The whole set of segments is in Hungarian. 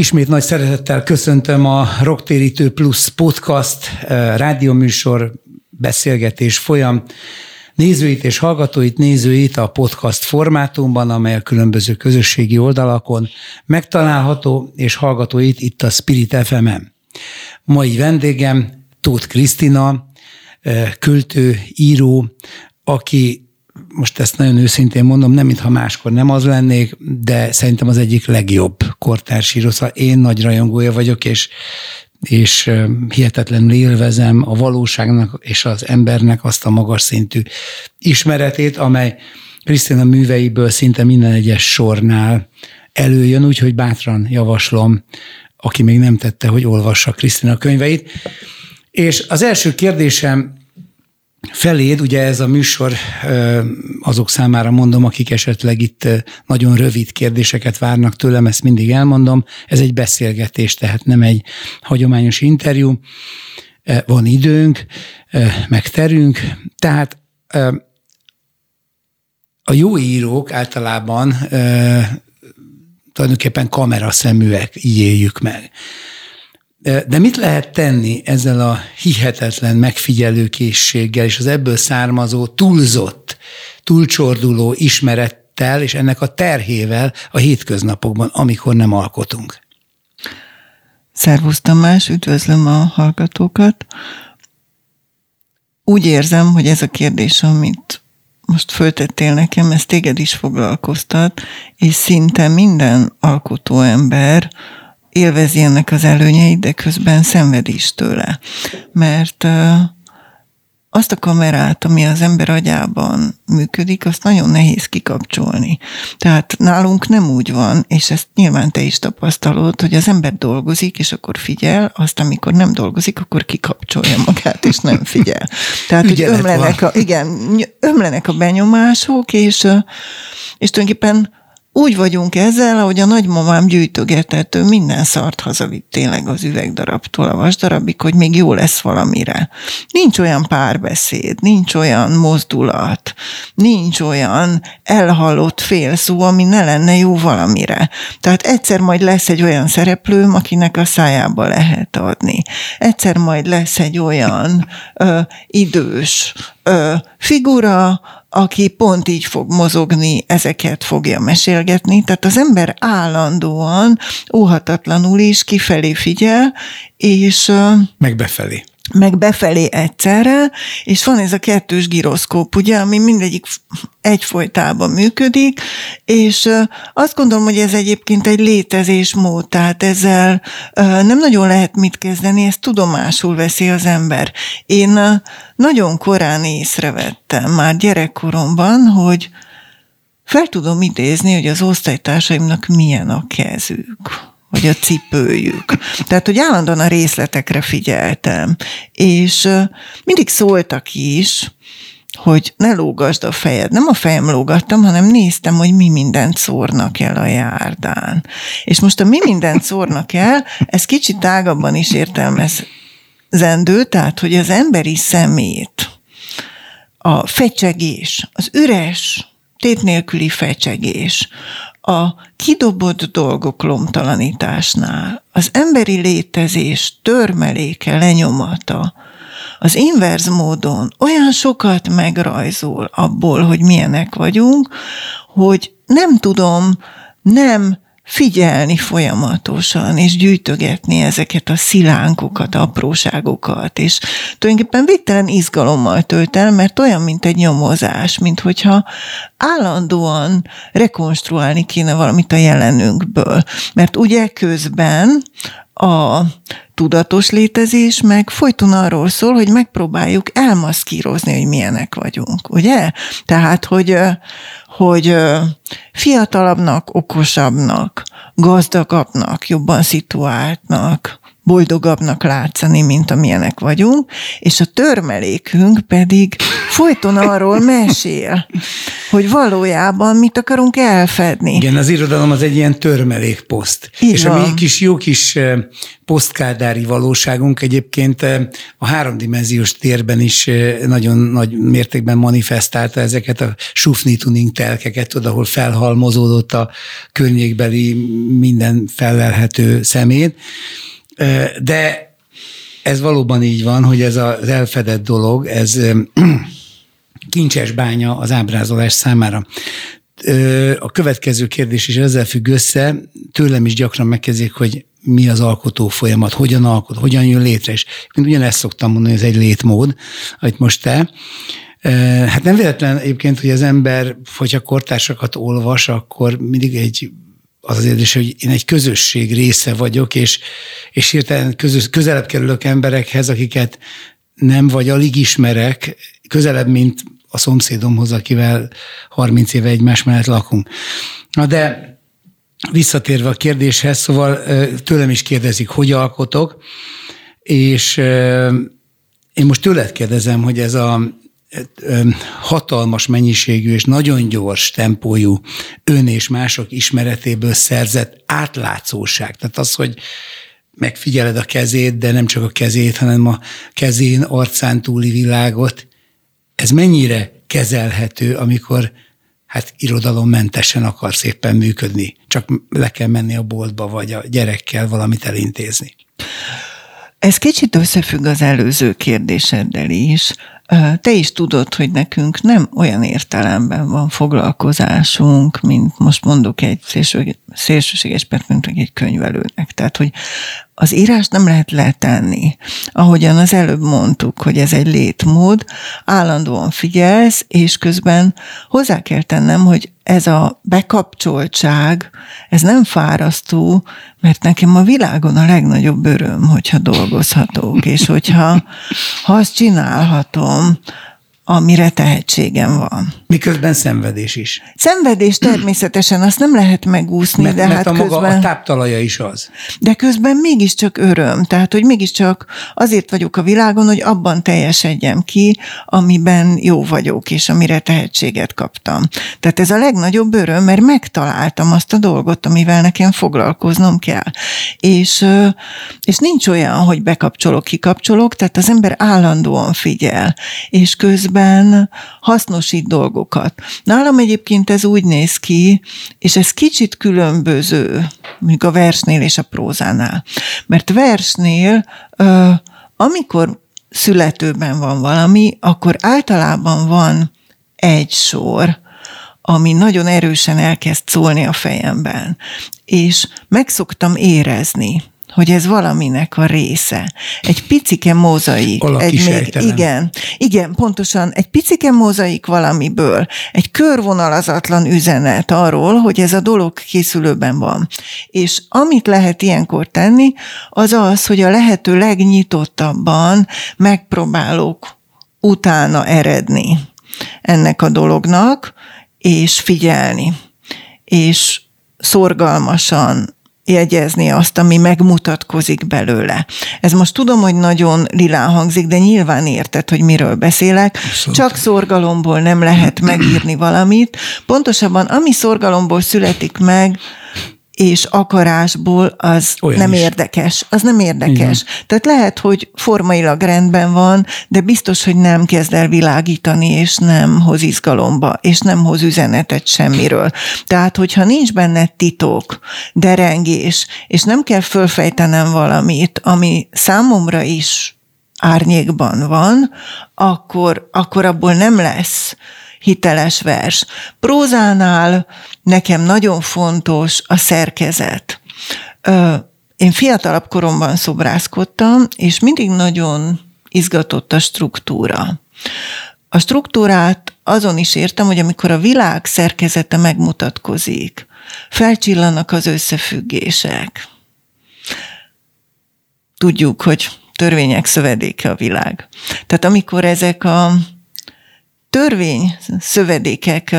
Ismét nagy szeretettel köszöntöm a Rocktérítő Plus podcast eh, rádióműsor beszélgetés folyam nézőit és hallgatóit, nézőit a podcast formátumban, amely a különböző közösségi oldalakon megtalálható, és hallgatóit itt a Spirit FM-en. Mai vendégem Tóth Krisztina, eh, költő, író, aki most ezt nagyon őszintén mondom, nem mintha máskor nem az lennék, de szerintem az egyik legjobb kortársíró. Szóval én nagy rajongója vagyok, és és hihetetlenül élvezem a valóságnak és az embernek azt a magas szintű ismeretét, amely Krisztina műveiből szinte minden egyes sornál előjön, úgyhogy bátran javaslom, aki még nem tette, hogy olvassa Krisztina könyveit. És az első kérdésem feléd, ugye ez a műsor azok számára mondom, akik esetleg itt nagyon rövid kérdéseket várnak tőlem, ezt mindig elmondom, ez egy beszélgetés, tehát nem egy hagyományos interjú, van időnk, meg terünk, tehát a jó írók általában tulajdonképpen kameraszeműek, így éljük meg. De mit lehet tenni ezzel a hihetetlen megfigyelőkészséggel és az ebből származó túlzott, túlcsorduló ismerettel és ennek a terhével a hétköznapokban, amikor nem alkotunk? Szervusz Tamás, üdvözlöm a hallgatókat. Úgy érzem, hogy ez a kérdés, amit most föltettél nekem, ez téged is foglalkoztat, és szinte minden alkotó ember, élvezi ennek az előnyeit, de közben szenved is tőle. Mert azt a kamerát, ami az ember agyában működik, azt nagyon nehéz kikapcsolni. Tehát nálunk nem úgy van, és ezt nyilván te is tapasztalod, hogy az ember dolgozik, és akkor figyel, azt amikor nem dolgozik, akkor kikapcsolja magát, és nem figyel. Tehát, hogy ömlenek a, igen, ömlenek a benyomások, és, és tulajdonképpen úgy vagyunk ezzel, ahogy a nagymamám gyűjtögetett, ő minden szart hazavitt tényleg az üvegdarabtól a vasdarabig, hogy még jó lesz valamire. Nincs olyan párbeszéd, nincs olyan mozdulat, nincs olyan elhalott félszó, ami ne lenne jó valamire. Tehát egyszer majd lesz egy olyan szereplőm, akinek a szájába lehet adni. Egyszer majd lesz egy olyan ö, idős ö, figura, aki pont így fog mozogni, ezeket fogja mesélgetni. Tehát az ember állandóan, óhatatlanul is kifelé figyel, és... Meg befelé meg befelé egyszerre, és van ez a kettős giroszkóp, ugye, ami mindegyik egyfolytában működik, és azt gondolom, hogy ez egyébként egy létezésmód, tehát ezzel nem nagyon lehet mit kezdeni, ezt tudomásul veszi az ember. Én nagyon korán észrevettem már gyerekkoromban, hogy fel tudom idézni, hogy az osztálytársaimnak milyen a kezük vagy a cipőjük. Tehát, hogy állandóan a részletekre figyeltem. És mindig szóltak is, hogy ne lógasd a fejed. Nem a fejem lógattam, hanem néztem, hogy mi mindent szórnak el a járdán. És most a mi mindent szórnak el, ez kicsit tágabban is értelmezendő, tehát, hogy az emberi szemét, a fecsegés, az üres, tét nélküli fecsegés, a kidobott dolgok lomtalanításnál az emberi létezés törmeléke, lenyomata, az inverz módon olyan sokat megrajzol abból, hogy milyenek vagyunk, hogy nem tudom nem figyelni folyamatosan, és gyűjtögetni ezeket a szilánkokat, apróságokat, és tulajdonképpen végtelen izgalommal tölt el, mert olyan, mint egy nyomozás, mint hogyha állandóan rekonstruálni kéne valamit a jelenünkből. Mert ugye közben a tudatos létezés meg folyton arról szól, hogy megpróbáljuk elmaszkírozni, hogy milyenek vagyunk, ugye? Tehát, hogy, hogy fiatalabbnak, okosabbnak, gazdagabbnak, jobban szituáltnak, boldogabbnak látszani, mint amilyenek vagyunk, és a törmelékünk pedig folyton arról mesél, hogy valójában mit akarunk elfedni. Igen, az irodalom az egy ilyen törmelékposzt. Így és a mi kis jó kis posztkádári valóságunk egyébként a háromdimenziós térben is nagyon nagy mértékben manifestálta ezeket a sufni tuning telkeket, oda, ahol felhalmozódott a környékbeli minden felelhető szemét. De ez valóban így van, hogy ez az elfedett dolog, ez kincses bánya az ábrázolás számára. A következő kérdés is ezzel függ össze, tőlem is gyakran megkezdik, hogy mi az alkotó folyamat, hogyan alkot, hogyan jön létre, és én ugyanezt szoktam mondani, hogy ez egy létmód, amit most te. Hát nem véletlen egyébként, hogy az ember, hogyha kortársakat olvas, akkor mindig egy az az érzés, hogy én egy közösség része vagyok, és, és hirtelen közös, közelebb kerülök emberekhez, akiket nem vagy alig ismerek, közelebb, mint a szomszédomhoz, akivel 30 éve egymás mellett lakunk. Na de visszatérve a kérdéshez, szóval tőlem is kérdezik, hogy alkotok, és én most tőled kérdezem, hogy ez a hatalmas mennyiségű és nagyon gyors tempójú ön és mások ismeretéből szerzett átlátszóság, tehát az, hogy megfigyeled a kezét, de nem csak a kezét, hanem a kezén, arcán túli világot, ez mennyire kezelhető, amikor hát irodalommentesen akarsz éppen működni, csak le kell menni a boltba, vagy a gyerekkel valamit elintézni. Ez kicsit összefügg az előző kérdéseddel is. Te is tudod, hogy nekünk nem olyan értelemben van foglalkozásunk, mint most mondok egy szélső, szélsőséges mint egy könyvelőnek. Tehát, hogy az írás nem lehet letenni. Ahogyan az előbb mondtuk, hogy ez egy létmód, állandóan figyelsz, és közben hozzá kell tennem, hogy ez a bekapcsoltság, ez nem fárasztó, mert nekem a világon a legnagyobb öröm, hogyha dolgozhatok, és hogyha ha azt csinálhatom, amire tehetségem van. Miközben szenvedés is. Szenvedés természetesen, azt nem lehet megúszni, Mert, de mert hát a maga közben... a táptalaja is az. De közben mégiscsak öröm, tehát hogy mégiscsak azért vagyok a világon, hogy abban teljesedjem ki, amiben jó vagyok, és amire tehetséget kaptam. Tehát ez a legnagyobb öröm, mert megtaláltam azt a dolgot, amivel nekem foglalkoznom kell. És, és nincs olyan, hogy bekapcsolok, kikapcsolok, tehát az ember állandóan figyel, és közben hasznosít dolgokat. Nálam egyébként ez úgy néz ki, és ez kicsit különböző, mondjuk a versnél és a prózánál. Mert versnél, amikor születőben van valami, akkor általában van egy sor, ami nagyon erősen elkezd szólni a fejemben. És meg szoktam érezni, hogy ez valaminek a része. Egy picike mozaik. Egy még, igen, igen, pontosan egy picike mozaik valamiből, egy körvonalazatlan üzenet arról, hogy ez a dolog készülőben van. És amit lehet ilyenkor tenni, az az, hogy a lehető legnyitottabban megpróbálok utána eredni ennek a dolognak, és figyelni, és szorgalmasan jegyezni azt, ami megmutatkozik belőle. Ez most tudom, hogy nagyon lilán hangzik, de nyilván érted, hogy miről beszélek. Abszolút. Csak szorgalomból nem lehet megírni valamit. Pontosabban, ami szorgalomból születik meg, és akarásból az Olyan nem is. érdekes. Az nem érdekes. Igen. Tehát lehet, hogy formailag rendben van, de biztos, hogy nem kezd el világítani, és nem hoz izgalomba, és nem hoz üzenetet semmiről. Tehát, hogyha nincs benne titok, derengés, és nem kell fölfejtenem valamit, ami számomra is árnyékban van, akkor, akkor abból nem lesz hiteles vers. Prózánál nekem nagyon fontos a szerkezet. Én fiatalabb koromban szobrászkodtam, és mindig nagyon izgatott a struktúra. A struktúrát azon is értem, hogy amikor a világ szerkezete megmutatkozik, felcsillanak az összefüggések. Tudjuk, hogy törvények szövedéke a világ. Tehát amikor ezek a törvény szövedékek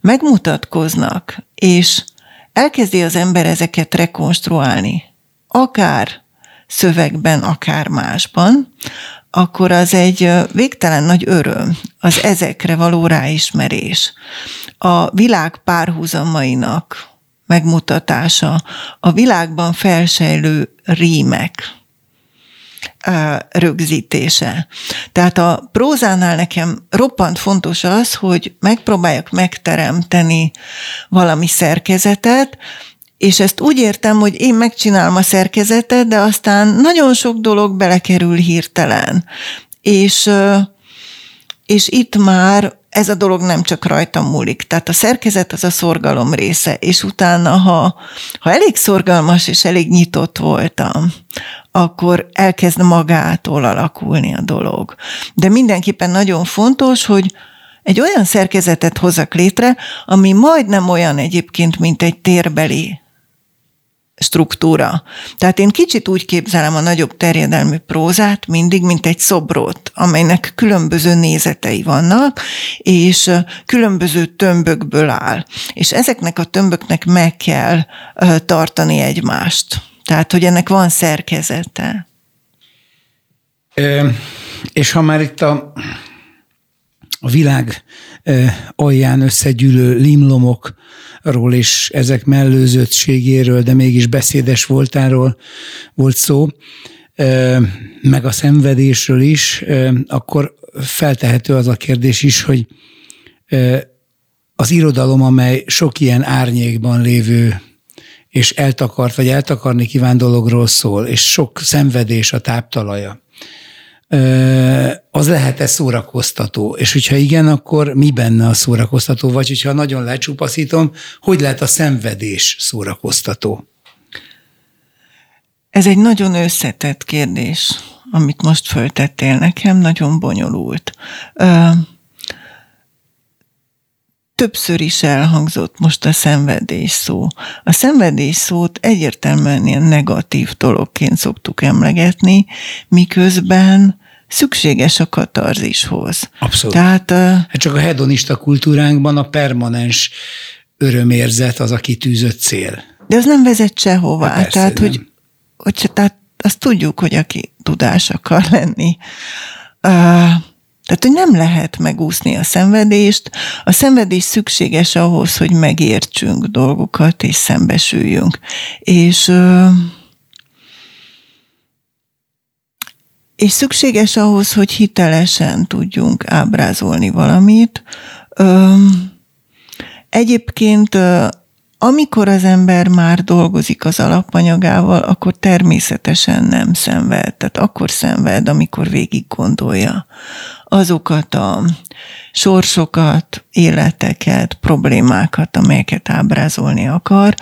megmutatkoznak, és elkezdi az ember ezeket rekonstruálni, akár szövegben, akár másban, akkor az egy végtelen nagy öröm, az ezekre való ráismerés. A világ párhuzamainak megmutatása, a világban felsejlő rímek, rögzítése. Tehát a prózánál nekem roppant fontos az, hogy megpróbáljak megteremteni valami szerkezetet, és ezt úgy értem, hogy én megcsinálom a szerkezetet, de aztán nagyon sok dolog belekerül hirtelen. És, és itt már ez a dolog nem csak rajtam múlik. Tehát a szerkezet az a szorgalom része, és utána, ha, ha elég szorgalmas és elég nyitott voltam, akkor elkezd magától alakulni a dolog. De mindenképpen nagyon fontos, hogy egy olyan szerkezetet hozzak létre, ami majdnem olyan egyébként, mint egy térbeli struktúra. Tehát én kicsit úgy képzelem a nagyobb terjedelmű prózát mindig, mint egy szobrot, amelynek különböző nézetei vannak, és különböző tömbökből áll. És ezeknek a tömböknek meg kell tartani egymást. Tehát, hogy ennek van szerkezete. Ö, és ha már itt a, a világ alján összegyűlő limlomokról és ezek mellőzöttségéről, de mégis beszédes voltáról volt szó, meg a szenvedésről is, akkor feltehető az a kérdés is, hogy az irodalom, amely sok ilyen árnyékban lévő és eltakart, vagy eltakarni kíván dologról szól, és sok szenvedés a táptalaja, az lehet-e szórakoztató? És hogyha igen, akkor mi benne a szórakoztató? Vagy hogyha nagyon lecsupaszítom, hogy lehet a szenvedés szórakoztató? Ez egy nagyon összetett kérdés, amit most föltettél nekem, nagyon bonyolult többször is elhangzott most a szenvedés szó. A szenvedés szót egyértelműen ilyen negatív dologként szoktuk emlegetni, miközben szükséges a katarzishoz. Abszolút. Tehát, hát csak a hedonista kultúránkban a permanens örömérzet az a kitűzött cél. De az nem vezet sehová. Hát persze, tehát, nem. hogy, hogy tehát azt tudjuk, hogy aki tudás akar lenni, tehát, hogy nem lehet megúszni a szenvedést. A szenvedés szükséges ahhoz, hogy megértsünk dolgokat és szembesüljünk. És, és szükséges ahhoz, hogy hitelesen tudjunk ábrázolni valamit. Egyébként amikor az ember már dolgozik az alapanyagával, akkor természetesen nem szenved. Tehát akkor szenved, amikor végig gondolja azokat a sorsokat, életeket, problémákat, amelyeket ábrázolni akar.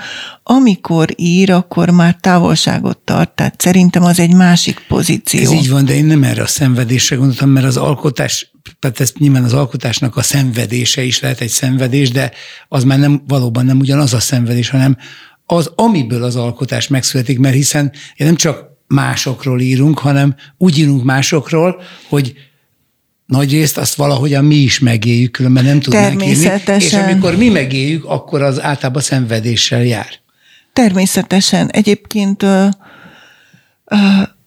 Amikor ír, akkor már távolságot tart, tehát szerintem az egy másik pozíció. Ez így van, de én nem erre a szenvedésre gondoltam, mert az alkotás, tehát ez nyilván az alkotásnak a szenvedése is lehet egy szenvedés, de az már nem, valóban nem ugyanaz a szenvedés, hanem az, amiből az alkotás megszületik, mert hiszen nem csak másokról írunk, hanem úgy írunk másokról, hogy nagy részt azt valahogyan mi is megéljük, különben nem tudnánk írni. És amikor mi megéljük, akkor az általában szenvedéssel jár. Természetesen. Egyébként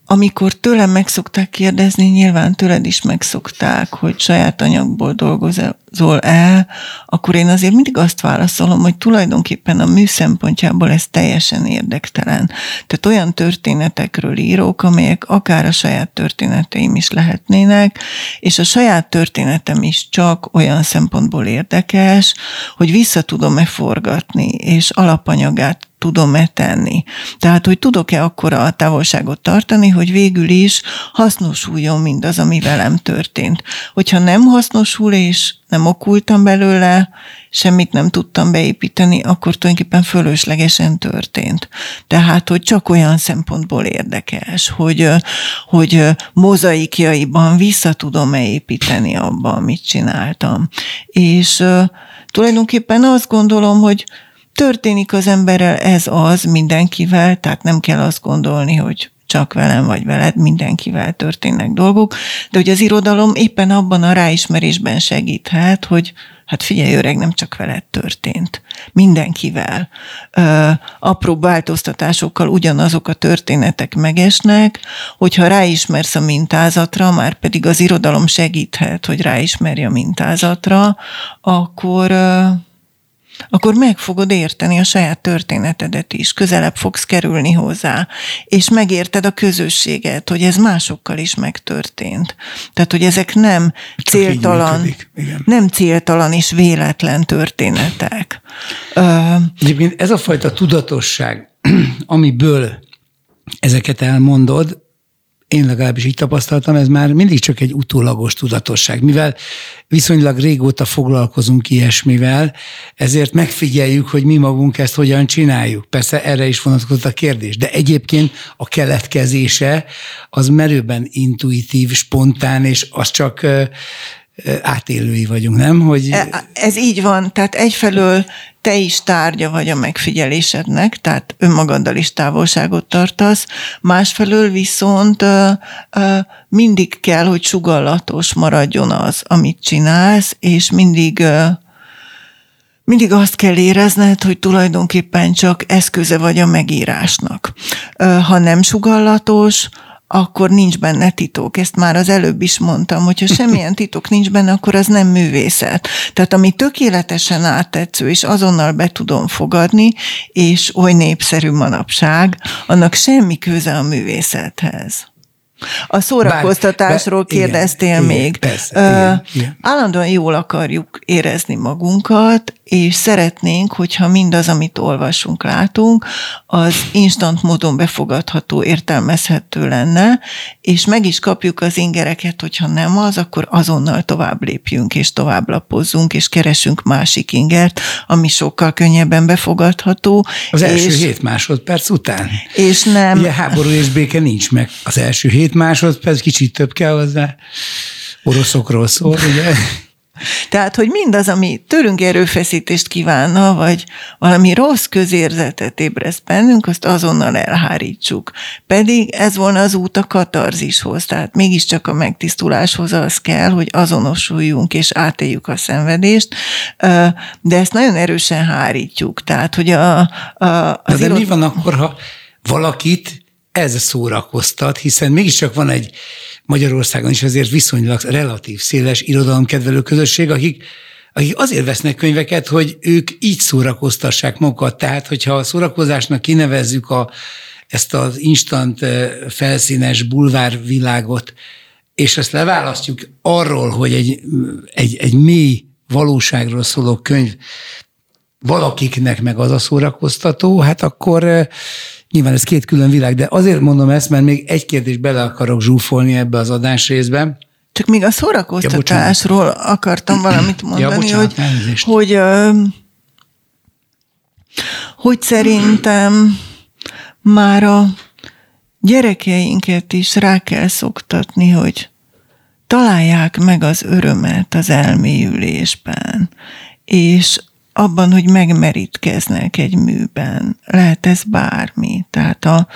amikor tőlem meg szokták kérdezni, nyilván tőled is megszokták, hogy saját anyagból dolgozol el, akkor én azért mindig azt válaszolom, hogy tulajdonképpen a mű szempontjából ez teljesen érdektelen. Tehát olyan történetekről írok, amelyek akár a saját történeteim is lehetnének, és a saját történetem is csak olyan szempontból érdekes, hogy vissza tudom-e forgatni, és alapanyagát tudom-e tenni. Tehát, hogy tudok-e akkora a távolságot tartani, hogy végül is hasznosuljon mindaz, ami velem történt. Hogyha nem hasznosul, és nem okultam belőle, semmit nem tudtam beépíteni, akkor tulajdonképpen fölöslegesen történt. Tehát, hogy csak olyan szempontból érdekes, hogy, hogy mozaikjaiban vissza tudom-e építeni abba, amit csináltam. És tulajdonképpen azt gondolom, hogy történik az emberrel ez az mindenkivel, tehát nem kell azt gondolni, hogy csak velem vagy veled, mindenkivel történnek dolgok, de hogy az irodalom éppen abban a ráismerésben segíthet, hogy hát figyelj öreg, nem csak veled történt, mindenkivel. Ö, apró változtatásokkal ugyanazok a történetek megesnek, hogyha ráismersz a mintázatra, már pedig az irodalom segíthet, hogy ráismerj a mintázatra, akkor akkor meg fogod érteni a saját történetedet is, közelebb fogsz kerülni hozzá, és megérted a közösséget, hogy ez másokkal is megtörtént. Tehát, hogy ezek nem Csak céltalan, nem céltalan és véletlen történetek. Egyébként ez a fajta tudatosság, amiből ezeket elmondod, én legalábbis így tapasztaltam, ez már mindig csak egy utólagos tudatosság. Mivel viszonylag régóta foglalkozunk ilyesmivel, ezért megfigyeljük, hogy mi magunk ezt hogyan csináljuk. Persze erre is vonatkozott a kérdés, de egyébként a keletkezése az merőben intuitív, spontán, és az csak átélői vagyunk, nem? Hogy... E, ez így van, tehát egyfelől te is tárgya vagy a megfigyelésednek, tehát önmagaddal is távolságot tartasz, másfelől viszont mindig kell, hogy sugallatos maradjon az, amit csinálsz, és mindig mindig azt kell érezned, hogy tulajdonképpen csak eszköze vagy a megírásnak. Ha nem sugallatos, akkor nincs benne titok. Ezt már az előbb is mondtam, hogyha semmilyen titok nincs benne, akkor az nem művészet. Tehát ami tökéletesen áttetsző, és azonnal be tudom fogadni, és oly népszerű manapság, annak semmi köze a művészethez. A szórakoztatásról bár, kérdeztél igen, még. Igen, persze, uh, igen, igen. Állandóan jól akarjuk érezni magunkat, és szeretnénk, hogyha mindaz, amit olvasunk, látunk, az instant módon befogadható, értelmezhető lenne, és meg is kapjuk az ingereket, hogyha nem az, akkor azonnal tovább lépjünk, és tovább lapozzunk, és keresünk másik ingert, ami sokkal könnyebben befogadható. Az első és, hét másodperc után. És nem... Ugye háború és béke nincs meg. Az első hét másodperc, kicsit több kell hozzá. Oroszokról szól, ugye? Tehát, hogy mindaz, ami tőlünk erőfeszítést kívánna, vagy valami rossz közérzetet ébreszt bennünk, azt azonnal elhárítsuk. Pedig ez volna az út a katarzishoz, tehát mégiscsak a megtisztuláshoz az kell, hogy azonosuljunk és átéljük a szenvedést, de ezt nagyon erősen hárítjuk. Tehát, hogy a, a, az de, de mi van akkor, ha valakit ez szórakoztat, hiszen mégiscsak van egy Magyarországon is azért viszonylag relatív széles irodalomkedvelő közösség, akik, akik azért vesznek könyveket, hogy ők így szórakoztassák magukat. Tehát, hogyha a szórakozásnak kinevezzük a, ezt az instant eh, felszínes bulvárvilágot, és ezt leválasztjuk arról, hogy egy, egy, egy mély valóságról szóló könyv valakiknek meg az a szórakoztató, hát akkor eh, Nyilván ez két külön világ, de azért mondom ezt, mert még egy kérdés bele akarok zsúfolni ebbe az adásrészbe. Csak még a szórakoztatásról ja, akartam valamit mondani, ja, bocsánat, hogy, hogy, hogy szerintem már a gyerekeinket is rá kell szoktatni, hogy találják meg az örömet az elmélyülésben, és abban, hogy megmerítkeznek egy műben. Lehet ez bármi. Tehát a,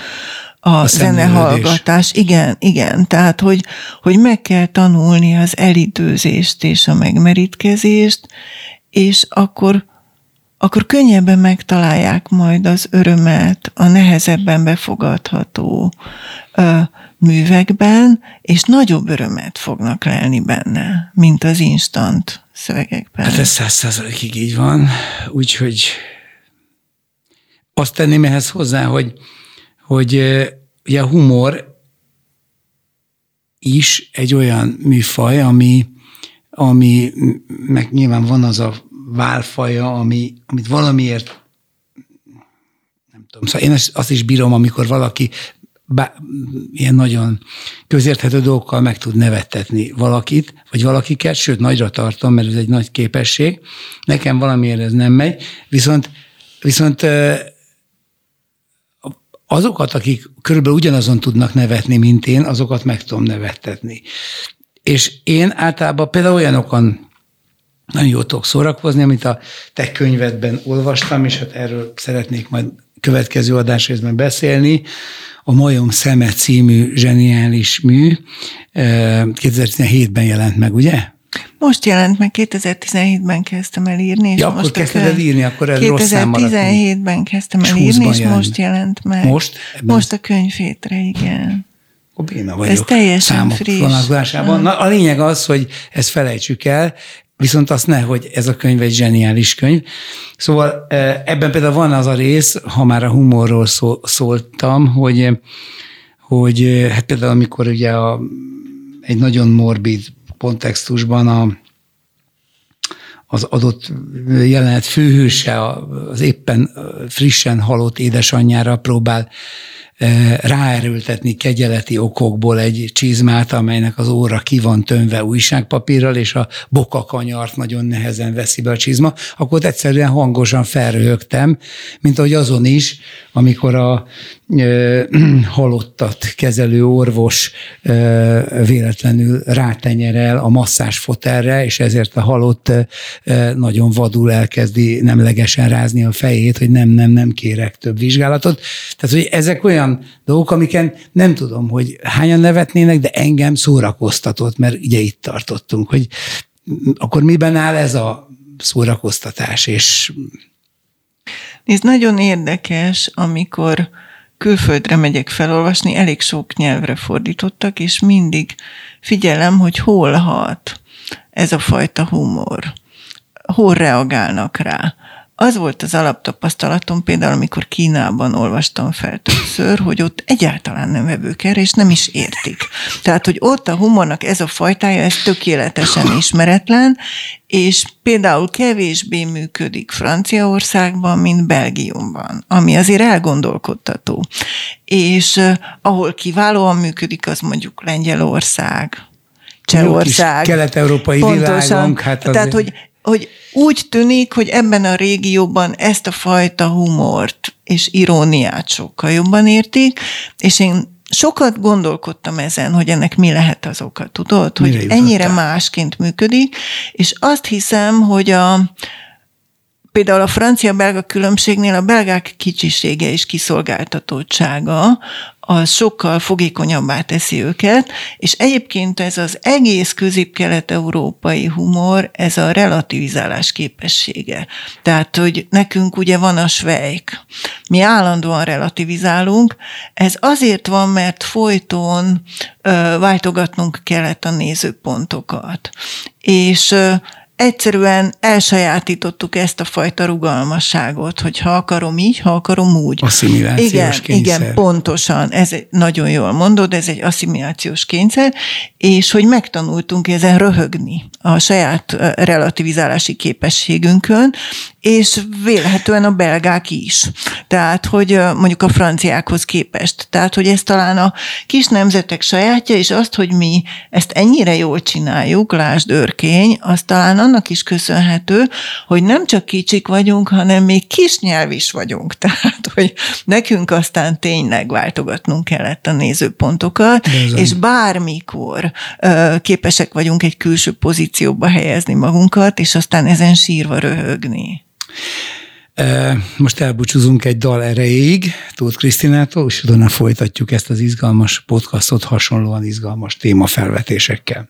a, a zenehallgatás, igen, igen, tehát hogy, hogy meg kell tanulni az elidőzést és a megmerítkezést, és akkor, akkor könnyebben megtalálják majd az örömet, a nehezebben befogadható ö, művekben, és nagyobb örömet fognak lelni benne, mint az instant szövegekben. Hát ez száz százalékig így van, úgyhogy azt tenném ehhez hozzá, hogy, hogy ugye a humor is egy olyan műfaj, ami, ami meg nyilván van az a válfaja, ami, amit valamiért nem tudom, szóval én azt is bírom, amikor valaki bá, ilyen nagyon közérthető dolgokkal meg tud nevettetni valakit, vagy valakiket, sőt, nagyra tartom, mert ez egy nagy képesség. Nekem valamiért ez nem megy, viszont, viszont azokat, akik körülbelül ugyanazon tudnak nevetni, mint én, azokat meg tudom nevettetni. És én általában például olyanokon nagyon jól tudok szórakozni, amit a te könyvedben olvastam, és hát erről szeretnék majd következő adásrészben beszélni, a Majom Szeme című zseniális mű 2017-ben jelent meg, ugye? Most jelent meg, 2017-ben kezdtem el írni. És ja, most akkor kezdted el írni, akkor ez rossz 2017-ben kezdtem el írni, és jelent. most jelent meg. Most? Ebben? Most a könyvhétre, igen. Akkor béna vagyok. Ez teljesen számok friss. vonatkozásában. Na, a lényeg az, hogy ezt felejtsük el, Viszont azt ne, hogy ez a könyv egy zseniális könyv. Szóval e, ebben például van az a rész, ha már a humorról szóltam, hogy, hogy e, hát például amikor ugye a, egy nagyon morbid kontextusban a, az adott jelenet főhőse az éppen frissen halott édesanyjára próbál ráerőltetni kegyeleti okokból egy csizmát, amelynek az óra ki van tömve újságpapírral, és a bokakanyart nagyon nehezen veszi be a csizma, akkor egyszerűen hangosan felröhögtem, mint ahogy azon is, amikor a halottat kezelő orvos véletlenül rátenyerel a masszás fotelre, és ezért a halott nagyon vadul elkezdi nemlegesen rázni a fejét, hogy nem, nem, nem kérek több vizsgálatot. Tehát, hogy ezek olyan dolgok, amiken nem tudom, hogy hányan nevetnének, de engem szórakoztatott, mert ugye itt tartottunk, hogy akkor miben áll ez a szórakoztatás, és ez nagyon érdekes, amikor külföldre megyek felolvasni, elég sok nyelvre fordítottak, és mindig figyelem, hogy hol hat ez a fajta humor. Hol reagálnak rá. Az volt az alaptapasztalatom például, amikor Kínában olvastam fel többször, hogy ott egyáltalán nem vevők erre, és nem is értik. Tehát, hogy ott a humornak ez a fajtája, ez tökéletesen ismeretlen, és például kevésbé működik Franciaországban, mint Belgiumban, ami azért elgondolkodtató. És uh, ahol kiválóan működik, az mondjuk Lengyelország, Csehország. Kelet-európai világunk. Hát azért... Tehát, hogy hogy úgy tűnik, hogy ebben a régióban ezt a fajta humort és iróniát sokkal jobban értik, és én sokat gondolkodtam ezen, hogy ennek mi lehet az oka, tudod? Hogy ennyire másként működik, és azt hiszem, hogy a, például a francia-belga különbségnél a belgák kicsisége és kiszolgáltatottsága az sokkal fogékonyabbá teszi őket, és egyébként ez az egész közép-kelet-európai humor, ez a relativizálás képessége. Tehát, hogy nekünk ugye van a svejk, mi állandóan relativizálunk, ez azért van, mert folyton ö, váltogatnunk kellett a nézőpontokat. És ö, egyszerűen elsajátítottuk ezt a fajta rugalmasságot, hogy ha akarom így, ha akarom úgy. Asszimilációs igen, kényszer. Igen, pontosan. Ez egy, nagyon jól mondod, ez egy asszimilációs kényszer, és hogy megtanultunk ezen röhögni a saját relativizálási képességünkön, és vélhetően a belgák is. Tehát, hogy mondjuk a franciákhoz képest. Tehát, hogy ez talán a kis nemzetek sajátja, és azt, hogy mi ezt ennyire jól csináljuk, lásd őrkény, az talán annak is köszönhető, hogy nem csak kicsik vagyunk, hanem még kis nyelv is vagyunk. Tehát, hogy nekünk aztán tényleg váltogatnunk kellett a nézőpontokat, Bizony. és bármikor képesek vagyunk egy külső pozícióba helyezni magunkat, és aztán ezen sírva röhögni. Most elbúcsúzunk egy dal erejéig Tóth Krisztinától, és utána folytatjuk ezt az izgalmas podcastot hasonlóan izgalmas témafelvetésekkel.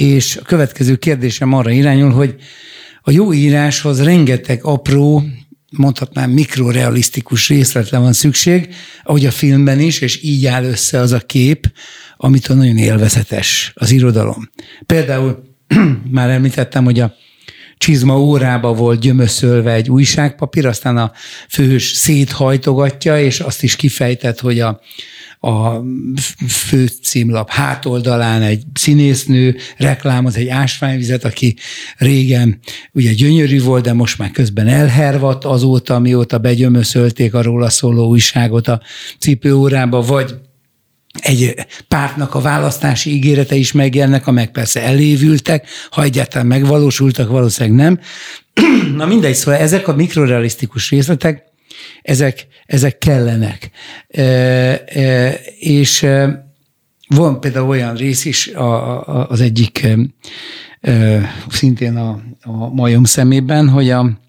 és a következő kérdésem arra irányul, hogy a jó íráshoz rengeteg apró, mondhatnám mikrorealisztikus részletre van szükség, ahogy a filmben is, és így áll össze az a kép, amitől nagyon élvezetes az irodalom. Például már említettem, hogy a csizma órába volt gyömöszölve egy újságpapír, aztán a főhős széthajtogatja, és azt is kifejtett, hogy a a fő címlap hátoldalán egy színésznő reklámoz egy ásványvizet, aki régen ugye gyönyörű volt, de most már közben elhervadt azóta, mióta begyömöszölték a róla szóló újságot a cipőórába, vagy egy pártnak a választási ígérete is megjelennek, amelyek persze elévültek, ha egyáltalán megvalósultak, valószínűleg nem. Na mindegy, szóval ezek a mikrorealisztikus részletek, ezek, ezek kellenek. E, e, és van például olyan rész is a, a, az egyik e, szintén a, a majom szemében, hogy a,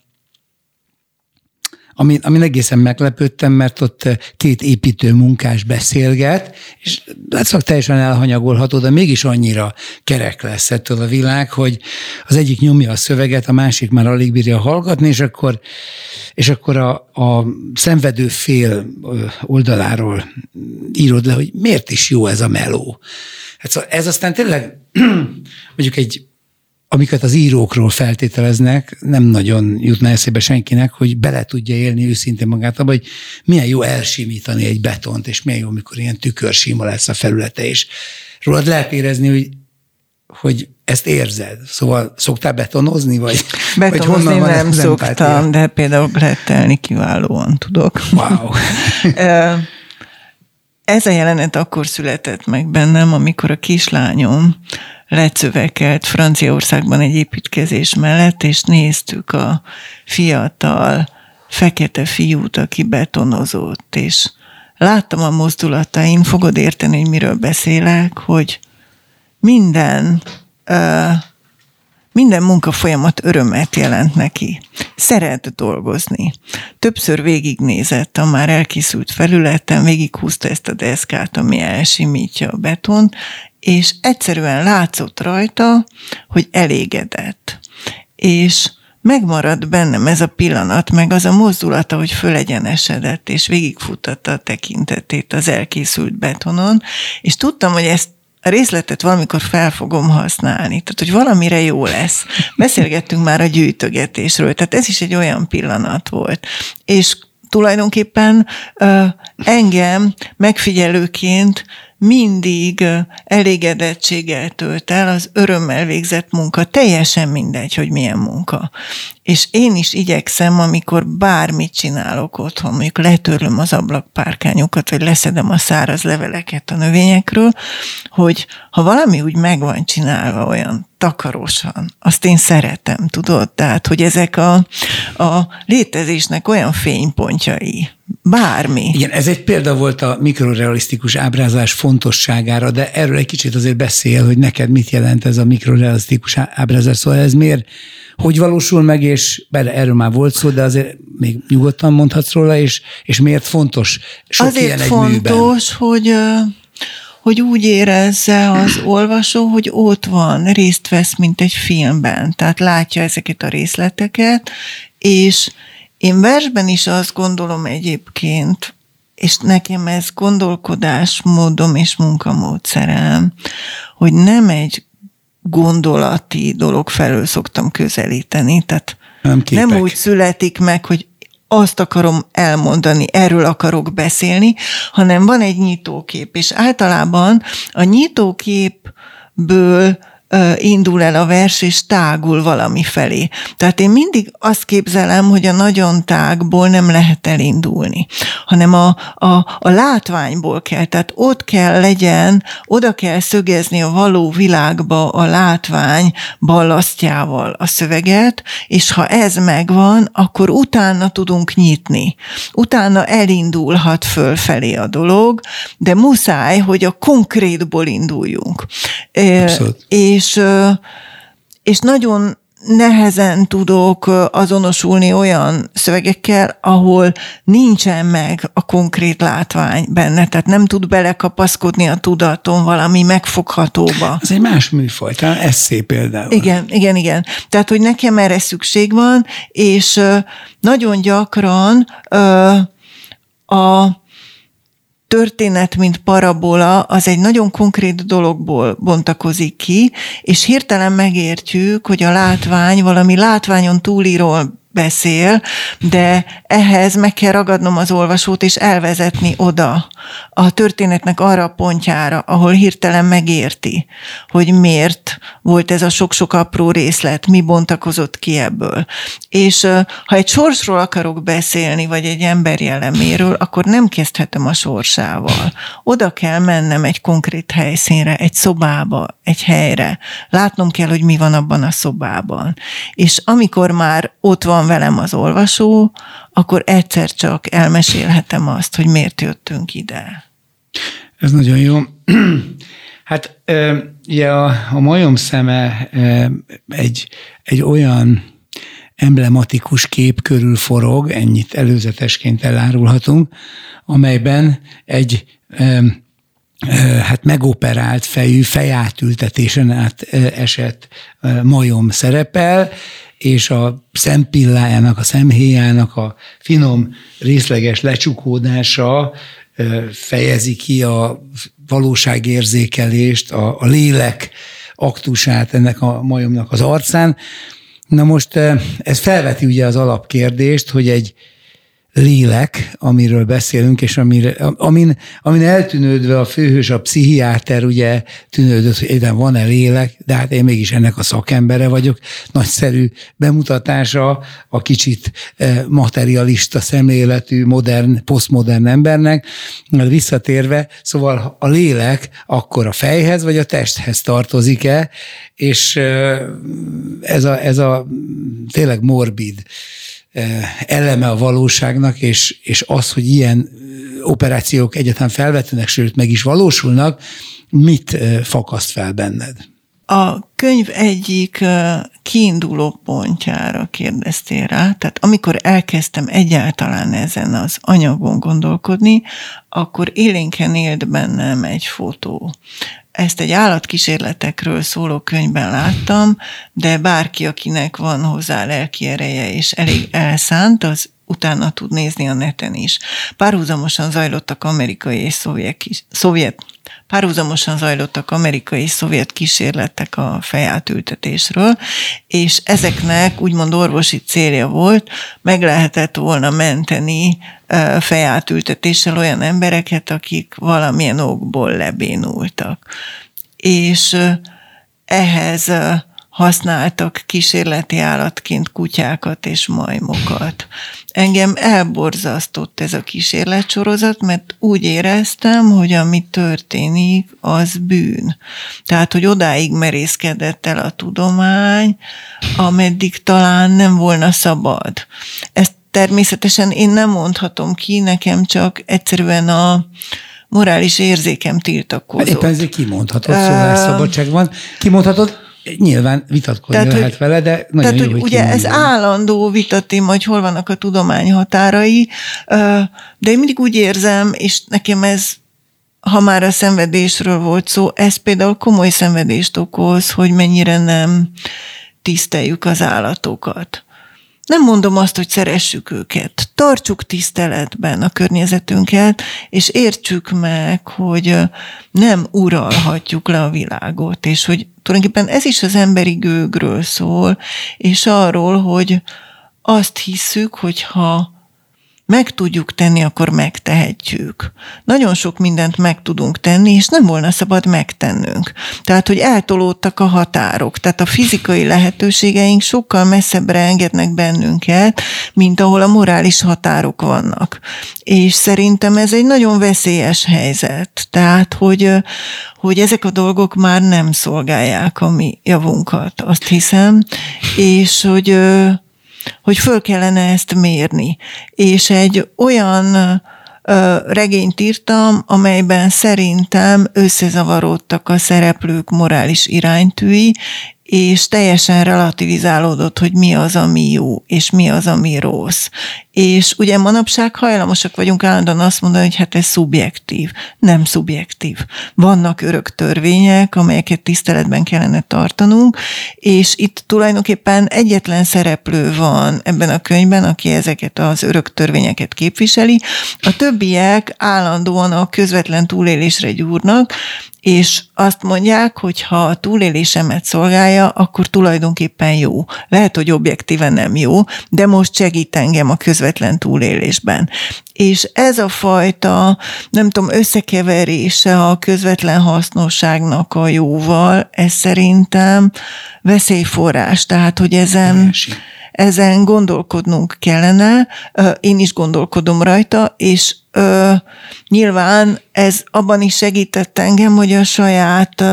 amin, amin egészen meglepődtem, mert ott eh, két építő munkás beszélget, és látszak teljesen elhanyagolható, de mégis annyira kerek lesz ettől a világ, hogy az egyik nyomja a szöveget, a másik már alig bírja hallgatni, és akkor, és akkor a, a szenvedő fél oldaláról írod le, hogy miért is jó ez a meló. Hát szóval ez aztán tényleg mondjuk egy amiket az írókról feltételeznek, nem nagyon jutna eszébe senkinek, hogy bele tudja élni őszintén magát abba, hogy milyen jó elsimítani egy betont, és milyen jó, amikor ilyen tükörsima lesz a felülete, és rólad lehet érezni, hogy, hogy ezt érzed. Szóval szoktál betonozni, vagy, betonozni vagy honnan van nem szoktam, de például rettelni kiválóan tudok. Wow. Ez a jelenet akkor született meg bennem, amikor a kislányom lecövekelt Franciaországban egy építkezés mellett, és néztük a fiatal, fekete fiút, aki betonozott, és láttam a mozdulatain, fogod érteni, hogy miről beszélek, hogy minden uh, minden munkafolyamat örömet jelent neki. Szeret dolgozni. Többször végignézett a már elkészült felületen, végighúzta ezt a deszkát, ami elsimítja a betont, és egyszerűen látszott rajta, hogy elégedett. És megmaradt bennem ez a pillanat, meg az a mozdulata, hogy fölegyenesedett, és végigfutatta a tekintetét az elkészült betonon, és tudtam, hogy ezt a részletet valamikor fel fogom használni, tehát hogy valamire jó lesz. Beszélgettünk már a gyűjtögetésről, tehát ez is egy olyan pillanat volt. És tulajdonképpen engem megfigyelőként mindig elégedettséggel tölt el az örömmel végzett munka, teljesen mindegy, hogy milyen munka. És én is igyekszem, amikor bármit csinálok otthon, mondjuk letörlöm az ablakpárkányokat, vagy leszedem a száraz leveleket a növényekről, hogy ha valami úgy meg van csinálva olyan takarosan, azt én szeretem, tudod? Tehát, hogy ezek a, a létezésnek olyan fénypontjai, bármi. Igen, ez egy példa volt a mikrorealisztikus ábrázás fontosságára, de erről egy kicsit azért beszél, hogy neked mit jelent ez a mikrorealisztikus ábrázás, szóval ez miért, hogy valósul meg, és bele erről már volt szó, de azért még nyugodtan mondhatsz róla, és, és miért fontos sok azért ilyen egy fontos, műben. hogy hogy úgy érezze az olvasó, hogy ott van, részt vesz, mint egy filmben. Tehát látja ezeket a részleteket, és én versben is azt gondolom egyébként, és nekem ez gondolkodásmódom és munkamódszerem, hogy nem egy gondolati dolog felől szoktam közelíteni, tehát nem, nem úgy születik meg, hogy azt akarom elmondani, erről akarok beszélni, hanem van egy nyitókép, és általában a nyitóképből indul el a vers, és tágul valami felé. Tehát én mindig azt képzelem, hogy a nagyon tágból nem lehet elindulni, hanem a, a, a látványból kell. Tehát ott kell legyen, oda kell szögezni a való világba a látvány ballasztjával a szöveget, és ha ez megvan, akkor utána tudunk nyitni. Utána elindulhat fölfelé a dolog, de muszáj, hogy a konkrétból induljunk. Abszolút. És és, és nagyon nehezen tudok azonosulni olyan szövegekkel, ahol nincsen meg a konkrét látvány benne, tehát nem tud belekapaszkodni a tudaton valami megfoghatóba. Ez egy más műfaj, talán eszé például. Igen, igen, igen. Tehát, hogy nekem erre szükség van, és nagyon gyakran a történet, mint parabola, az egy nagyon konkrét dologból bontakozik ki, és hirtelen megértjük, hogy a látvány valami látványon túliról beszél, de ehhez meg kell ragadnom az olvasót, és elvezetni oda a történetnek arra a pontjára, ahol hirtelen megérti, hogy miért volt ez a sok-sok apró részlet, mi bontakozott ki ebből. És ha egy sorsról akarok beszélni, vagy egy ember jelleméről, akkor nem kezdhetem a sorsával. Oda kell mennem egy konkrét helyszínre, egy szobába, egy helyre. Látnom kell, hogy mi van abban a szobában. És amikor már ott van velem az olvasó, akkor egyszer csak elmesélhetem azt, hogy miért jöttünk ide. Ez nagyon jó. Hát ugye a, a majom szeme egy, egy olyan emblematikus kép körül forog, ennyit előzetesként elárulhatunk, amelyben egy hát megoperált fejű, fejátültetésen át esett majom szerepel, és a szempillájának, a szemhéjának a finom, részleges lecsukódása fejezi ki a valóságérzékelést, a, a lélek aktusát ennek a majomnak az arcán. Na most ez felveti ugye az alapkérdést, hogy egy lélek, amiről beszélünk, és amire, amin, amin eltűnődve a főhős, a pszichiáter ugye tűnődött, hogy egyben van-e lélek, de hát én mégis ennek a szakembere vagyok. Nagyszerű bemutatása a kicsit eh, materialista szemléletű, modern, posztmodern embernek. Visszatérve, szóval a lélek akkor a fejhez vagy a testhez tartozik-e, és eh, ez a, ez a tényleg morbid eleme a valóságnak, és, és az, hogy ilyen operációk egyáltalán felvetőnek, sőt meg is valósulnak, mit fakaszt fel benned? A könyv egyik kiinduló pontjára kérdeztél rá, tehát amikor elkezdtem egyáltalán ezen az anyagon gondolkodni, akkor élénken élt bennem egy fotó. Ezt egy állatkísérletekről szóló könyvben láttam, de bárki, akinek van hozzá lelki ereje és elég elszánt, az utána tud nézni a neten is. Párhuzamosan zajlottak amerikai és szovjet, szovjet párhuzamosan zajlottak amerikai és szovjet kísérletek a fejátültetésről, és ezeknek úgymond orvosi célja volt, meg lehetett volna menteni fejátültetéssel olyan embereket, akik valamilyen okból lebénultak. És ehhez használtak kísérleti állatként kutyákat és majmokat. Engem elborzasztott ez a kísérletsorozat, mert úgy éreztem, hogy ami történik, az bűn. Tehát, hogy odáig merészkedett el a tudomány, ameddig talán nem volna szabad. Ezt természetesen én nem mondhatom ki, nekem csak egyszerűen a morális érzékem tiltakozott. Éppen ezért kimondhatod, szabadság van. Kimondhatod, Nyilván vitatkozni tehát, lehet hogy, vele, de nagyon tehát, jó, hogy, ugye ez állandó vitatém, hogy hol vannak a tudomány határai, de én mindig úgy érzem, és nekem ez ha már a szenvedésről volt szó, ez például komoly szenvedést okoz, hogy mennyire nem tiszteljük az állatokat. Nem mondom azt, hogy szeressük őket. Tartsuk tiszteletben a környezetünket, és értsük meg, hogy nem uralhatjuk le a világot, és hogy tulajdonképpen ez is az emberi gőgről szól, és arról, hogy azt hisszük, hogy ha meg tudjuk tenni, akkor megtehetjük. Nagyon sok mindent meg tudunk tenni, és nem volna szabad megtennünk. Tehát, hogy eltolódtak a határok, tehát a fizikai lehetőségeink sokkal messzebbre engednek bennünket, mint ahol a morális határok vannak. És szerintem ez egy nagyon veszélyes helyzet. Tehát, hogy, hogy ezek a dolgok már nem szolgálják a mi javunkat, azt hiszem, és hogy hogy föl kellene ezt mérni. És egy olyan regényt írtam, amelyben szerintem összezavarodtak a szereplők morális iránytűi, és teljesen relativizálódott, hogy mi az, ami jó, és mi az, ami rossz. És ugye manapság hajlamosak vagyunk állandóan azt mondani, hogy hát ez szubjektív. Nem szubjektív. Vannak örök törvények, amelyeket tiszteletben kellene tartanunk, és itt tulajdonképpen egyetlen szereplő van ebben a könyvben, aki ezeket az örök törvényeket képviseli. A többiek állandóan a közvetlen túlélésre gyúrnak, és azt mondják, hogy ha a túlélésemet szolgálja, akkor tulajdonképpen jó. Lehet, hogy objektíven nem jó, de most segít engem a közvetlen túlélésben. És ez a fajta, nem tudom, összekeverése a közvetlen hasznosságnak a jóval, ez szerintem veszélyforrás. Tehát, hogy ezen... ezen gondolkodnunk kellene, én is gondolkodom rajta, és nyilván ez abban is segített engem, hogy a saját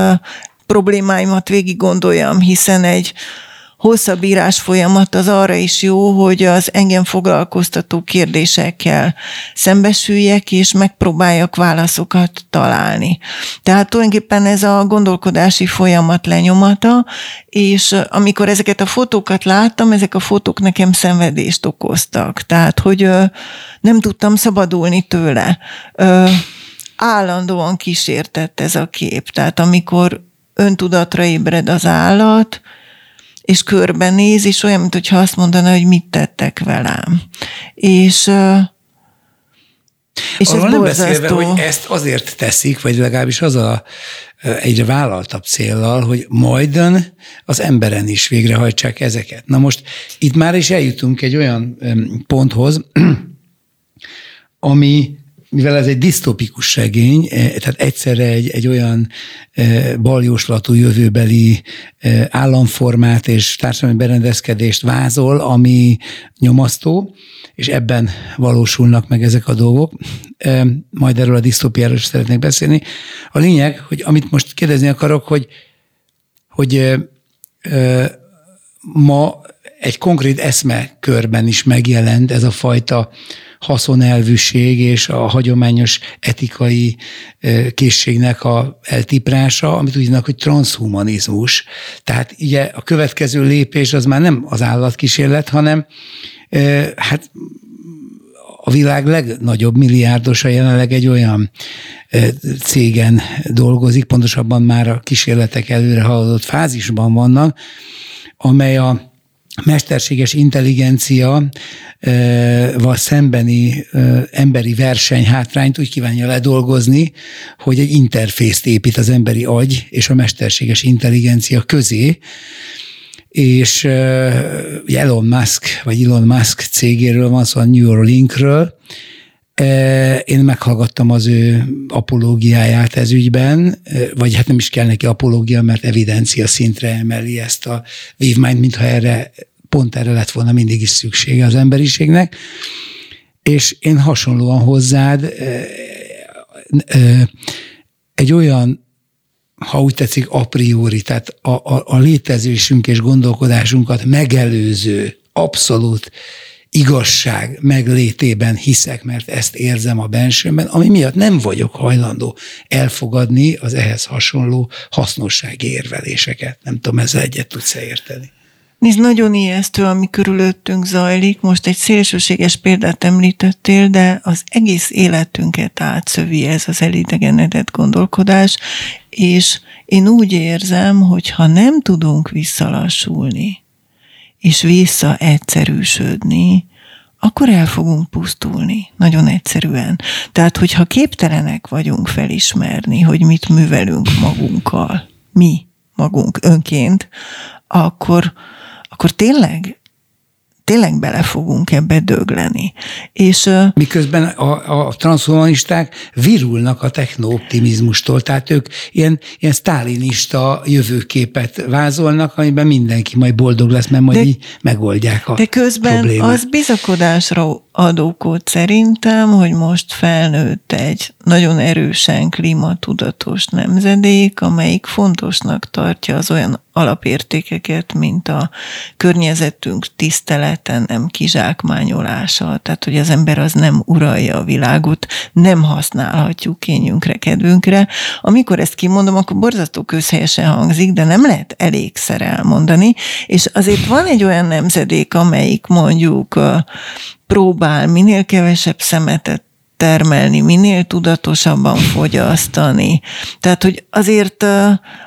problémáimat végig gondoljam, hiszen egy hosszabb írás folyamat az arra is jó, hogy az engem foglalkoztató kérdésekkel szembesüljek, és megpróbáljak válaszokat találni. Tehát tulajdonképpen ez a gondolkodási folyamat lenyomata, és amikor ezeket a fotókat láttam, ezek a fotók nekem szenvedést okoztak. Tehát, hogy nem tudtam szabadulni tőle. Állandóan kísértett ez a kép. Tehát amikor öntudatra ébred az állat, és körbenéz, és olyan, mintha azt mondaná, hogy mit tettek velem. És és Arról ez nem beszélve, hogy ezt azért teszik, vagy legalábbis az a egyre vállaltabb céllal, hogy majdan az emberen is végrehajtsák ezeket. Na most itt már is eljutunk egy olyan ponthoz, ami mivel ez egy disztopikus segény, eh, tehát egyszerre egy, egy olyan eh, baljóslatú jövőbeli eh, államformát és társadalmi berendezkedést vázol, ami nyomasztó, és ebben valósulnak meg ezek a dolgok. Majd erről a disztópiáról is szeretnék beszélni. A lényeg, hogy amit most kérdezni akarok, hogy, hogy ma egy konkrét eszmekörben is megjelent ez a fajta haszonelvűség és a hagyományos etikai készségnek a eltiprása, amit úgy hogy transhumanizmus. Tehát ugye a következő lépés az már nem az állatkísérlet, hanem hát a világ legnagyobb milliárdosa jelenleg egy olyan cégen dolgozik, pontosabban már a kísérletek előre haladott fázisban vannak, amely a mesterséges intelligencia val szembeni emberi versenyhátrányt úgy kívánja ledolgozni, hogy egy interfészt épít az emberi agy és a mesterséges intelligencia közé, és Elon Musk, vagy Elon Musk cégéről van szó, a Neuralinkről, én meghallgattam az ő apológiáját ez ügyben, vagy hát nem is kell neki apológia, mert evidencia szintre emeli ezt a vívmányt, mintha erre pont erre lett volna mindig is szüksége az emberiségnek, és én hasonlóan hozzád egy olyan, ha úgy tetszik, a priori, tehát a, a, a létezésünk és gondolkodásunkat megelőző, abszolút igazság meglétében hiszek, mert ezt érzem a bensőmben, ami miatt nem vagyok hajlandó elfogadni az ehhez hasonló hasznossági érveléseket. Nem tudom, ezzel egyet tudsz érteni. Nézd, nagyon ijesztő, ami körülöttünk zajlik. Most egy szélsőséges példát említettél, de az egész életünket átszövi ez az elidegenedett gondolkodás, és én úgy érzem, hogy ha nem tudunk visszalassulni, és vissza egyszerűsödni, akkor el fogunk pusztulni, nagyon egyszerűen. Tehát, hogyha képtelenek vagyunk felismerni, hogy mit művelünk magunkkal, mi magunk önként, akkor, akkor tényleg tényleg bele fogunk ebbe dögleni. És, Miközben a, a transhumanisták virulnak a technooptimizmustól, tehát ők ilyen, ilyen sztálinista jövőképet vázolnak, amiben mindenki majd boldog lesz, mert majd de, így megoldják a De közben problémát. az bizakodásra adókód szerintem, hogy most felnőtt egy nagyon erősen klímatudatos nemzedék, amelyik fontosnak tartja az olyan alapértékeket, mint a környezetünk tisztelete, nem kizsákmányolása, tehát hogy az ember az nem uralja a világot, nem használhatjuk kényünkre, kedvünkre. Amikor ezt kimondom, akkor borzasztó közhelyesen hangzik, de nem lehet elégszer elmondani, és azért van egy olyan nemzedék, amelyik mondjuk próbál minél kevesebb szemetet termelni, minél tudatosabban fogyasztani. Tehát, hogy azért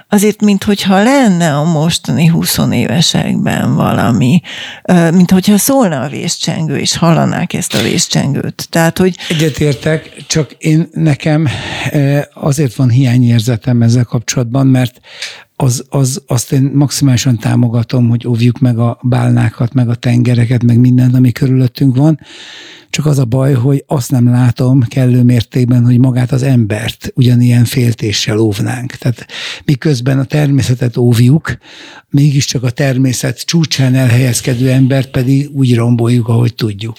azért, minthogyha lenne a mostani 20 évesekben valami, mint hogyha szólna a vészcsengő, és hallanák ezt a vészcsengőt. Tehát, hogy... Egyetértek, csak én nekem azért van hiányérzetem ezzel kapcsolatban, mert az, az, azt én maximálisan támogatom, hogy óvjuk meg a bálnákat, meg a tengereket, meg mindent, ami körülöttünk van, csak az a baj, hogy azt nem látom kellő mértékben, hogy magát az embert ugyanilyen féltéssel óvnánk. Tehát miközben a természetet óvjuk, mégiscsak a természet csúcsán elhelyezkedő embert pedig úgy romboljuk, ahogy tudjuk.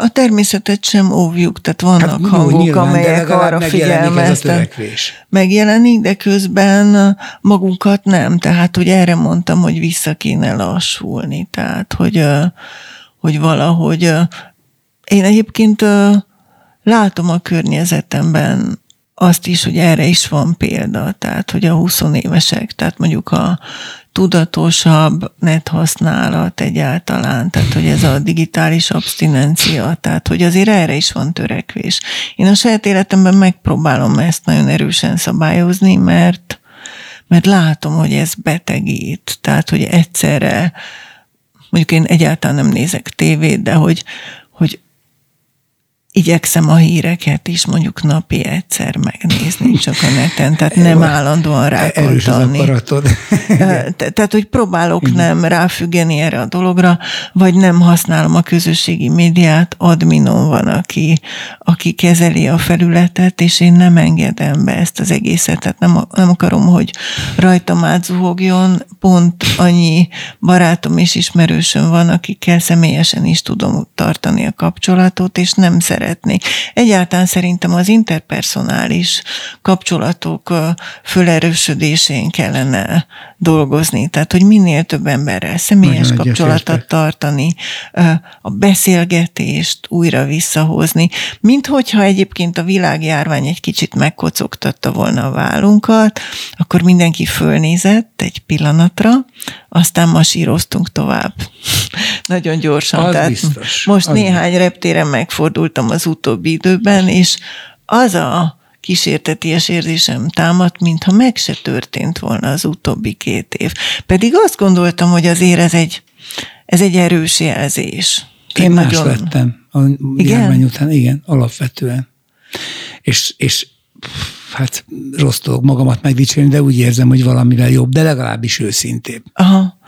A természetet sem óvjuk, tehát vannak hát, hangok, nyilván, amelyek arra figyelmeztek. Megjelenik, de közben magunkat nem. Tehát, hogy erre mondtam, hogy vissza kéne lassulni. Tehát, hogy, hogy valahogy én egyébként látom a környezetemben azt is, hogy erre is van példa, tehát hogy a 20 évesek, tehát mondjuk a tudatosabb net használat egyáltalán, tehát hogy ez a digitális abstinencia, tehát hogy azért erre is van törekvés. Én a saját életemben megpróbálom ezt nagyon erősen szabályozni, mert, mert látom, hogy ez betegít, tehát hogy egyszerre, mondjuk én egyáltalán nem nézek tévét, de hogy, igyekszem a híreket is mondjuk napi egyszer megnézni csak a neten, tehát nem állandóan rákontani. Tehát, hogy próbálok nem ráfüggeni erre a dologra, vagy nem használom a közösségi médiát, adminon van, aki, aki kezeli a felületet, és én nem engedem be ezt az egészet, tehát nem, nem akarom, hogy rajtam átzuhogjon, pont annyi barátom és ismerősöm van, akikkel személyesen is tudom tartani a kapcsolatot, és nem szeretem szeretni. Egyáltalán szerintem az interpersonális kapcsolatok fölerősödésén kellene dolgozni, tehát hogy minél több emberrel személyes Nagyon kapcsolatot tartani, a beszélgetést újra visszahozni, mint hogyha egyébként a világjárvány egy kicsit megkocogtatta volna a vállunkat, akkor mindenki fölnézett egy pillanatra, aztán masíroztunk tovább. Nagyon gyorsan. Az Tehát biztos. Most az néhány reptéren megfordultam az utóbbi időben, és az a kísérteties érzésem támadt, mintha meg se történt volna az utóbbi két év. Pedig azt gondoltam, hogy azért ez egy, ez egy erős jelzés. Én más nagyon... lettem a igen? járvány után, igen, alapvetően. És, és hát rossz dolog magamat megdicsérni, de úgy érzem, hogy valamivel jobb, de legalábbis őszintébb. Aha.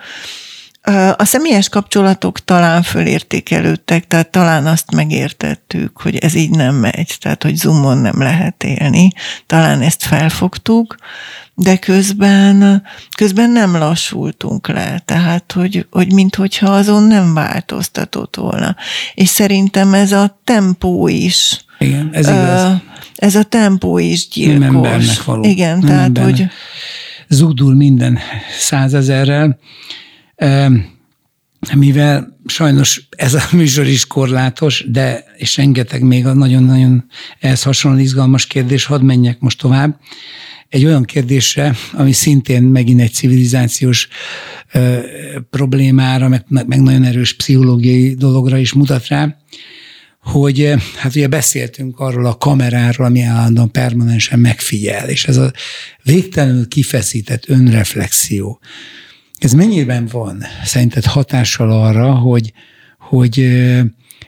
A személyes kapcsolatok talán fölértékelődtek, tehát talán azt megértettük, hogy ez így nem megy, tehát hogy Zoomon nem lehet élni. Talán ezt felfogtuk, de közben, közben nem lassultunk le, tehát hogy, hogy minthogyha azon nem változtatott volna. És szerintem ez a tempó is. Igen, ez igaz. Ez a tempó is gyilkos. Nem embernek való. Igen, nem tehát embernek. hogy... Zúdul minden százezerrel mivel sajnos ez a műsor is korlátos, de és rengeteg még a nagyon-nagyon ehhez hasonló izgalmas kérdés, hadd menjek most tovább. Egy olyan kérdésre, ami szintén megint egy civilizációs ö, problémára, meg, meg nagyon erős pszichológiai dologra is mutat rá, hogy hát ugye beszéltünk arról a kameráról, ami állandóan permanensen megfigyel, és ez a végtelenül kifeszített önreflexió, ez mennyiben van szerinted hatással arra, hogy, hogy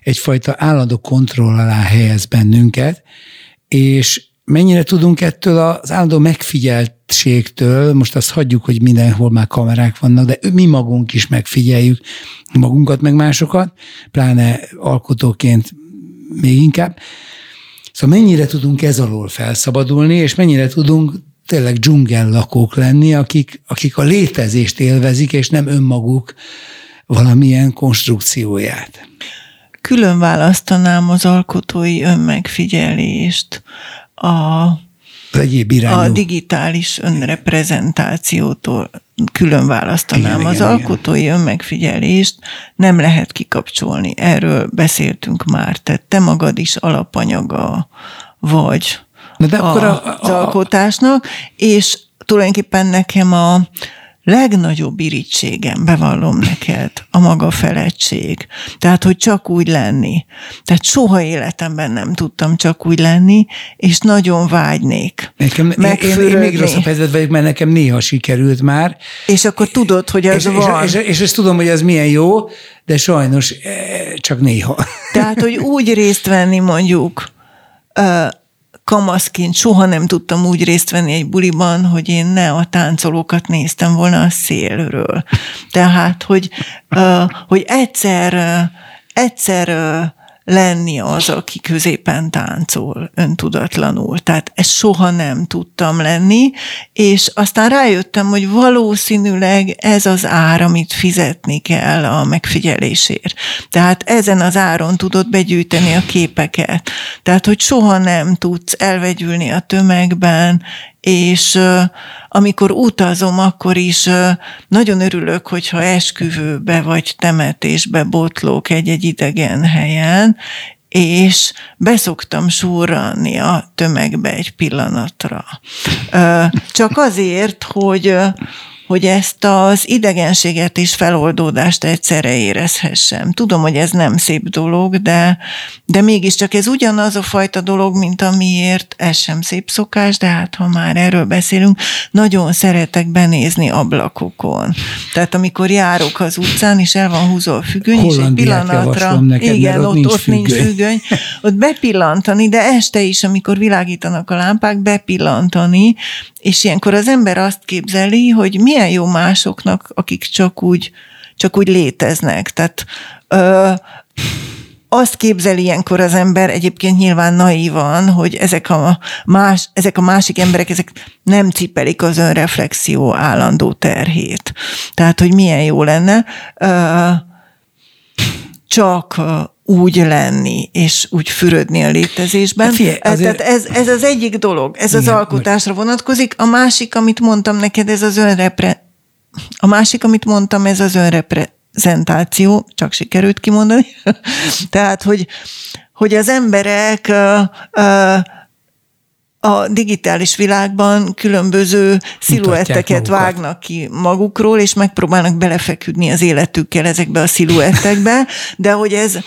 egyfajta állandó kontroll alá helyez bennünket, és mennyire tudunk ettől az állandó megfigyeltségtől, most azt hagyjuk, hogy mindenhol már kamerák vannak, de mi magunk is megfigyeljük magunkat, meg másokat, pláne alkotóként még inkább. Szóval mennyire tudunk ez alól felszabadulni, és mennyire tudunk tényleg dzsungel lakók lenni, akik, akik a létezést élvezik, és nem önmaguk valamilyen konstrukcióját. Külön választanám az alkotói önmegfigyelést, a, egyéb irányú. a digitális önreprezentációtól külön választanám. Igen, az igen, alkotói igen. önmegfigyelést nem lehet kikapcsolni. Erről beszéltünk már. Tehát te magad is alapanyaga vagy Na de akkor a, a, az alkotásnak, és tulajdonképpen nekem a legnagyobb irítségem, bevallom neked, a maga felettség. Tehát, hogy csak úgy lenni. Tehát soha életemben nem tudtam csak úgy lenni, és nagyon vágynék. Nekem, én, én, még rosszabb helyzet vagyok, mert nekem néha sikerült már. És akkor tudod, hogy ez és, van. És, és, és ezt tudom, hogy ez milyen jó, de sajnos eh, csak néha. Tehát, hogy úgy részt venni mondjuk kamaszként soha nem tudtam úgy részt venni egy buliban, hogy én ne a táncolókat néztem volna a szélről. Tehát, hogy, hogy egyszer, egyszer lenni az, aki középen táncol öntudatlanul. Tehát ezt soha nem tudtam lenni, és aztán rájöttem, hogy valószínűleg ez az ár, amit fizetni kell a megfigyelésért. Tehát ezen az áron tudod begyűjteni a képeket. Tehát, hogy soha nem tudsz elvegyülni a tömegben, és amikor utazom, akkor is nagyon örülök, hogyha esküvőbe vagy temetésbe botlók egy-egy idegen helyen, és beszoktam súrani a tömegbe egy pillanatra. Csak azért, hogy hogy ezt az idegenséget és feloldódást egyszerre érezhessem. Tudom, hogy ez nem szép dolog, de, de mégiscsak ez ugyanaz a fajta dolog, mint amiért ez sem szép szokás, de hát ha már erről beszélünk, nagyon szeretek benézni ablakokon. Tehát amikor járok az utcán, és el van húzva a függöny, és egy pillanatra, neked, igen, ott, ott, nincs, ott függöny. nincs függöny, ott bepillantani, de este is, amikor világítanak a lámpák, bepillantani, és ilyenkor az ember azt képzeli, hogy milyen jó másoknak, akik csak úgy, csak úgy léteznek. Tehát ö, azt képzeli ilyenkor az ember, egyébként nyilván naívan, hogy ezek a, más, ezek a másik emberek, ezek nem cipelik az önreflexió állandó terhét. Tehát, hogy milyen jó lenne ö, csak úgy lenni, és úgy fürödni a létezésben. Hát figyelj, azért... Tehát ez, ez az egyik dolog, ez Igen, az alkotásra vonatkozik. A másik, amit mondtam neked, ez az önrepre... A másik, amit mondtam, ez az önreprezentáció, csak sikerült kimondani. Tehát, hogy, hogy az emberek uh, uh, a digitális világban különböző sziluetteket vágnak ki magukról, és megpróbálnak belefeküdni az életükkel ezekbe a sziluettekbe, de hogy ez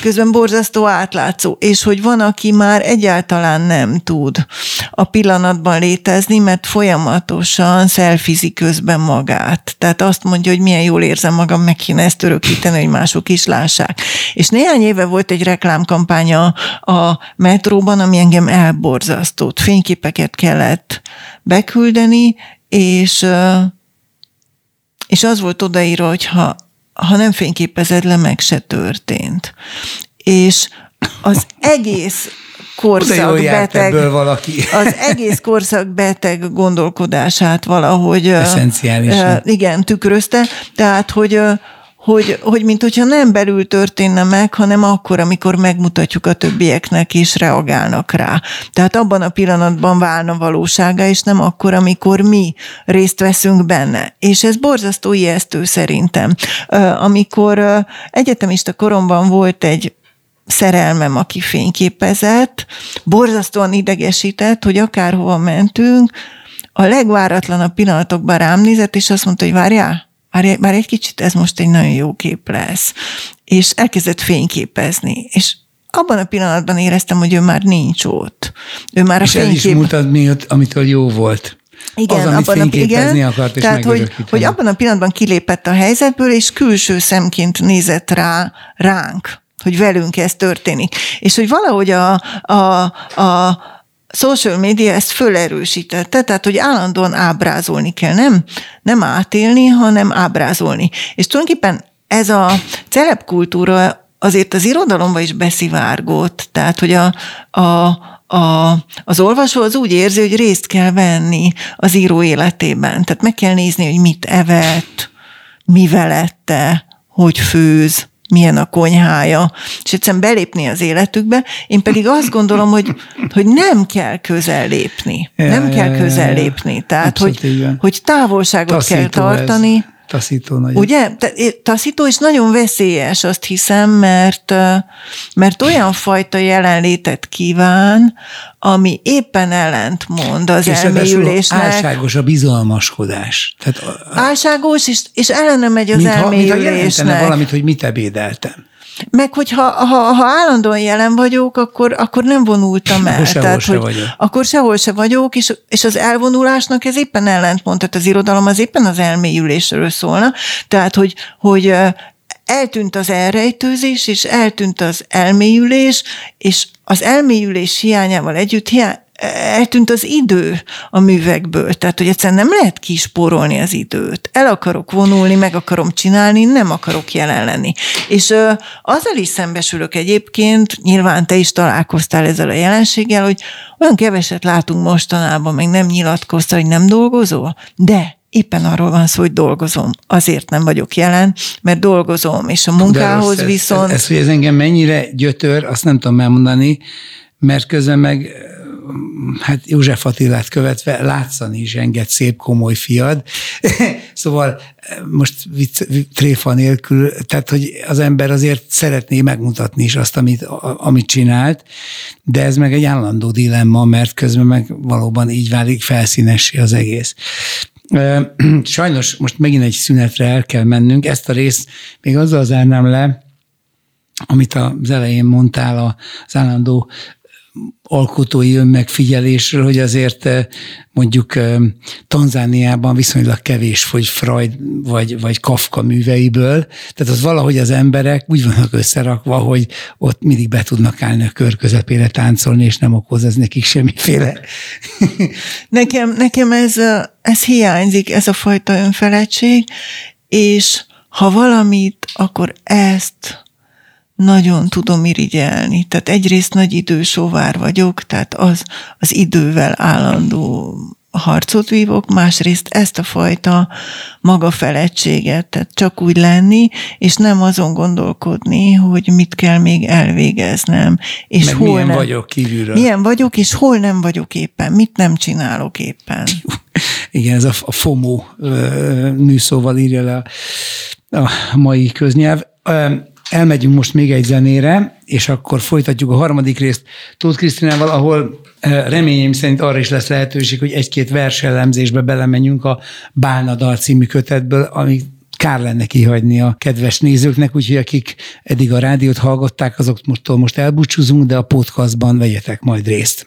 közben borzasztó átlátszó, és hogy van, aki már egyáltalán nem tud a pillanatban létezni, mert folyamatosan szelfizi közben magát. Tehát azt mondja, hogy milyen jól érzem magam, meg kéne ezt örökíteni, hogy mások is lássák. És néhány éve volt egy reklámkampánya a metróban, ami engem elborzasztott fotót, fényképeket kellett beküldeni, és, és az volt odaírva, hogy ha, ha nem fényképezed le, meg se történt. És az egész korszak beteg, valaki. az egész korszak beteg gondolkodását valahogy igen, tükrözte, tehát hogy hogy, hogy mint hogyha nem belül történne meg, hanem akkor, amikor megmutatjuk a többieknek, és reagálnak rá. Tehát abban a pillanatban válna valósága, és nem akkor, amikor mi részt veszünk benne. És ez borzasztó ijesztő szerintem. Amikor egyetemista koromban volt egy szerelmem, aki fényképezett, borzasztóan idegesített, hogy akárhova mentünk, a legváratlanabb pillanatokban rám nézett, és azt mondta, hogy várjál, már, már egy kicsit ez most egy nagyon jó kép lesz. És elkezdett fényképezni, és abban a pillanatban éreztem, hogy ő már nincs ott. Ő már és a fénykép... el is mutatni, amitől jó volt. Igen, az, abban a, igen, akart, és tehát, hogy, hogy abban a pillanatban kilépett a helyzetből, és külső szemként nézett rá ránk, hogy velünk ez történik. És hogy valahogy a, a, a social media ezt fölerősítette, tehát hogy állandóan ábrázolni kell, nem, nem átélni, hanem ábrázolni. És tulajdonképpen ez a celebkultúra azért az irodalomba is beszivárgott, tehát hogy a, a, a, az olvasó az úgy érzi, hogy részt kell venni az író életében. Tehát meg kell nézni, hogy mit evett, mivel ette, hogy főz, milyen a konyhája, és egyszerűen belépni az életükbe. Én pedig azt gondolom, hogy, hogy nem kell közel lépni. Ja, nem ja, kell közel lépni. Tehát, hogy, hogy távolságot Taszító kell tartani. Ez taszító nagyon. Ugye? Taszító és nagyon veszélyes, azt hiszem, mert, mert olyan fajta jelenlétet kíván, ami éppen ellentmond az és elmélyülésnek. Álságos a bizalmaskodás. Tehát, álságos, és, és ellene megy az mint elmélyülésnek. Ha, valamit, hogy mit ebédeltem. Meg hogyha ha, ha állandóan jelen vagyok, akkor, akkor nem vonultam el. Sehol Tehát, se hogy vagyok. Akkor sehol se vagyok, és, és az elvonulásnak ez éppen ellentmond, tehát az irodalom az éppen az elmélyülésről szólna. Tehát, hogy, hogy eltűnt az elrejtőzés, és eltűnt az elmélyülés, és az elmélyülés hiányával együtt hiány, eltűnt az idő a művekből, tehát hogy egyszerűen nem lehet kispórolni az időt. El akarok vonulni, meg akarom csinálni, nem akarok jelen lenni. És ö, azzal is szembesülök egyébként, nyilván te is találkoztál ezzel a jelenséggel, hogy olyan keveset látunk mostanában, meg nem nyilatkozta, hogy nem dolgozol, de éppen arról van szó, hogy dolgozom. Azért nem vagyok jelen, mert dolgozom, és a munkához rossz, viszont... Ez, ez, hogy ez engem mennyire gyötör, azt nem tudom elmondani, mert közben meg hát József Attilát követve látszani is enged szép, komoly fiad. szóval most vicc, tréfa nélkül, tehát hogy az ember azért szeretné megmutatni is azt, amit, amit csinált, de ez meg egy állandó dilemma, mert közben meg valóban így válik felszínessé az egész. Sajnos most megint egy szünetre el kell mennünk. Ezt a részt még azzal zárnám le, amit az elején mondtál, az állandó alkotói önmegfigyelésről, hogy azért mondjuk Tanzániában viszonylag kevés fogy Freud vagy, vagy Kafka műveiből, tehát az valahogy az emberek úgy vannak összerakva, hogy ott mindig be tudnak állni a kör közepére táncolni, és nem okoz ez nekik semmiféle. Nekem, nekem ez, ez hiányzik, ez a fajta önfeledtség, és ha valamit, akkor ezt nagyon tudom irigyelni. Tehát egyrészt nagy idősóvár vagyok, tehát az, az idővel állandó harcot vívok, másrészt ezt a fajta maga feledtséget, tehát csak úgy lenni, és nem azon gondolkodni, hogy mit kell még elvégeznem, és Meg hol milyen nem, vagyok kívülről. Milyen vagyok, és hol nem vagyok éppen, mit nem csinálok éppen. Igen, ez a FOMO műszóval írja le a mai köznyelv. Elmegyünk most még egy zenére, és akkor folytatjuk a harmadik részt Tóth Krisztinával, ahol eh, reményeim szerint arra is lesz lehetőség, hogy egy-két versellemzésbe belemenjünk a Bálna dal című kötetből, ami kár lenne kihagyni a kedves nézőknek, úgyhogy akik eddig a rádiót hallgatták, azoktól most elbúcsúzunk, de a podcastban vegyetek majd részt.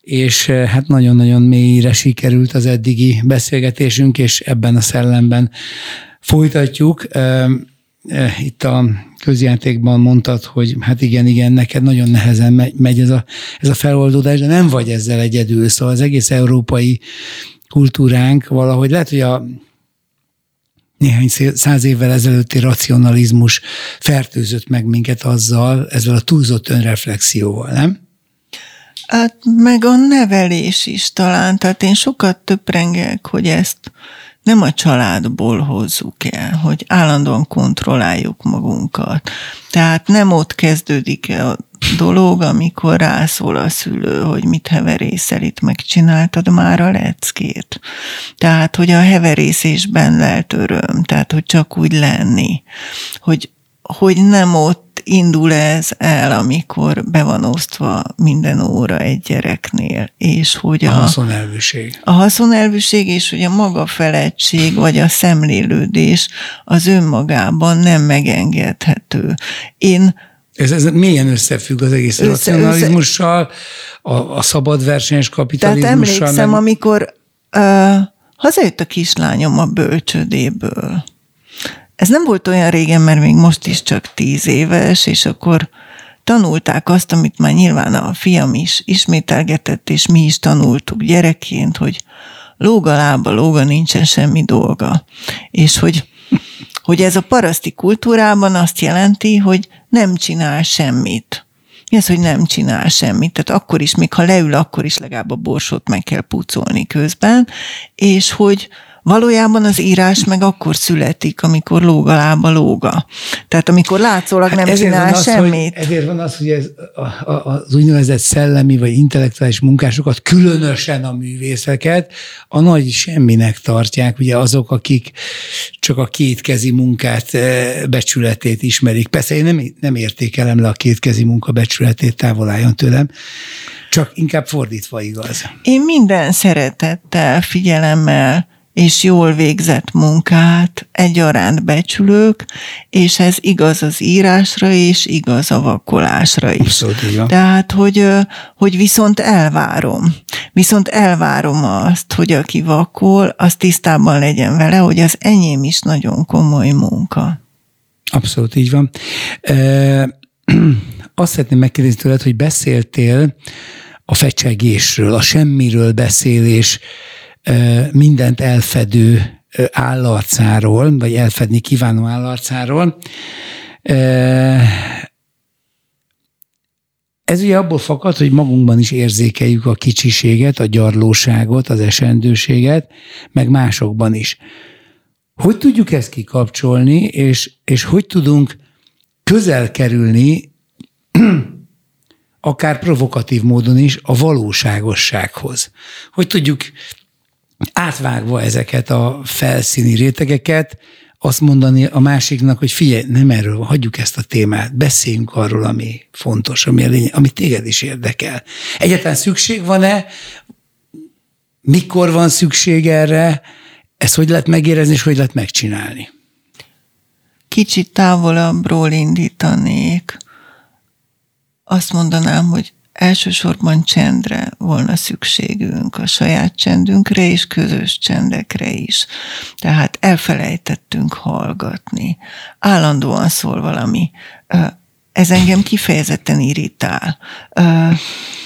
és eh, hát nagyon-nagyon mélyre sikerült az eddigi beszélgetésünk, és ebben a szellemben folytatjuk. Eh, itt a közjátékban mondtad, hogy hát igen, igen, neked nagyon nehezen megy ez a, ez a feloldódás, de nem vagy ezzel egyedül, szóval az egész európai kultúránk valahogy lehet, hogy a néhány száz évvel ezelőtti racionalizmus fertőzött meg minket azzal, ezzel a túlzott önreflexióval, nem? Hát meg a nevelés is talán, tehát én sokat töprengek, hogy ezt nem a családból hozzuk el, hogy állandóan kontrolláljuk magunkat. Tehát nem ott kezdődik a dolog, amikor rászól a szülő, hogy mit heverészel, itt megcsináltad már a leckét. Tehát, hogy a heverészésben lehet öröm, tehát, hogy csak úgy lenni, hogy, hogy nem ott indul ez el, amikor be van osztva minden óra egy gyereknél, és hogy a, a haszonelvűség. A haszonelvűség, és hogy a maga felettség, vagy a szemlélődés az önmagában nem megengedhető. Én ez, ez milyen összefügg az egész össze, racionalizmussal, a, a szabad versenyes kapitalizmussal? Tehát emlékszem, meg... amikor uh, hazajött a kislányom a bölcsödéből, ez nem volt olyan régen, mert még most is csak tíz éves, és akkor tanulták azt, amit már nyilván a fiam is ismételgetett, és mi is tanultuk gyerekként, hogy lóga lába, lóga nincsen semmi dolga. És hogy, hogy ez a paraszti kultúrában azt jelenti, hogy nem csinál semmit. Mi az, hogy nem csinál semmit? Tehát akkor is, még ha leül, akkor is legalább a borsot meg kell pucolni közben, és hogy, Valójában az írás meg akkor születik, amikor lóga lába lóga. Tehát amikor látszólag hát nem csinál az, semmit. Hogy, ezért van az, hogy ez a, a, az úgynevezett szellemi vagy intellektuális munkásokat, különösen a művészeket, a nagy semminek tartják, ugye azok, akik csak a kétkezi munkát eh, becsületét ismerik. Persze én nem, nem értékelem le a kétkezi munka becsületét, távol álljon tőlem, csak inkább fordítva igaz. Én minden szeretettel, figyelemmel és jól végzett munkát egyaránt becsülök, és ez igaz az írásra, és igaz a vakolásra is. Abszolút, igen. Tehát, hogy, hogy viszont elvárom. Viszont elvárom azt, hogy aki vakol, az tisztában legyen vele, hogy az enyém is nagyon komoly munka. Abszolút így van. E, azt szeretném megkérdezni tőled, hogy beszéltél a fecsegésről, a semmiről beszélés, mindent elfedő állarcáról, vagy elfedni kívánó állarcáról. Ez ugye abból fakad, hogy magunkban is érzékeljük a kicsiséget, a gyarlóságot, az esendőséget, meg másokban is. Hogy tudjuk ezt kikapcsolni, és, és hogy tudunk közel kerülni, akár provokatív módon is, a valóságossághoz? Hogy tudjuk átvágva ezeket a felszíni rétegeket, azt mondani a másiknak, hogy figyelj, nem erről hagyjuk ezt a témát, beszéljünk arról, ami fontos, ami, lény, ami téged is érdekel. Egyáltalán szükség van-e? Mikor van szükség erre? Ezt hogy lehet megérezni, és hogy lehet megcsinálni? Kicsit távolabbról indítanék. Azt mondanám, hogy elsősorban csendre volna szükségünk, a saját csendünkre és közös csendekre is. Tehát elfelejtettünk hallgatni. Állandóan szól valami. Ez engem kifejezetten irritál.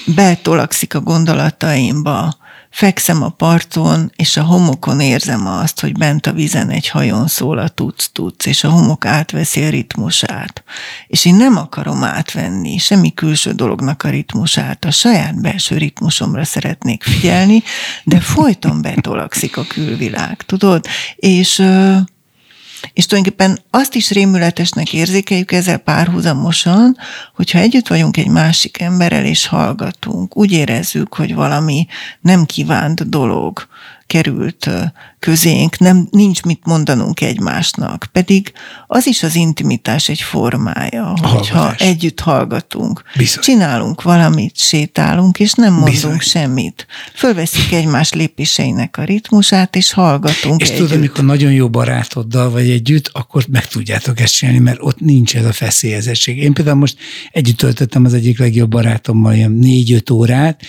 Betolakszik a gondolataimba, Fekszem a parton, és a homokon érzem azt, hogy bent a vizen egy hajón szól a tuc-tuc, és a homok átveszi a ritmusát. És én nem akarom átvenni semmi külső dolognak a ritmusát, a saját belső ritmusomra szeretnék figyelni, de folyton betolakszik a külvilág, tudod? És és tulajdonképpen azt is rémületesnek érzékeljük ezzel párhuzamosan, hogyha együtt vagyunk egy másik emberrel és hallgatunk, úgy érezzük, hogy valami nem kívánt dolog került közénk, nem, nincs mit mondanunk egymásnak. Pedig az is az intimitás egy formája, a hogyha hallgatás. együtt hallgatunk. Bizony. Csinálunk valamit, sétálunk, és nem mondunk Bizony. semmit. Fölveszik egymás lépéseinek a ritmusát, és hallgatunk És együtt. tudod, amikor nagyon jó barátoddal vagy együtt, akkor meg tudjátok ezt csinálni, mert ott nincs ez a feszélyezettség. Én például most együtt töltöttem az egyik legjobb barátommal ilyen négy-öt órát,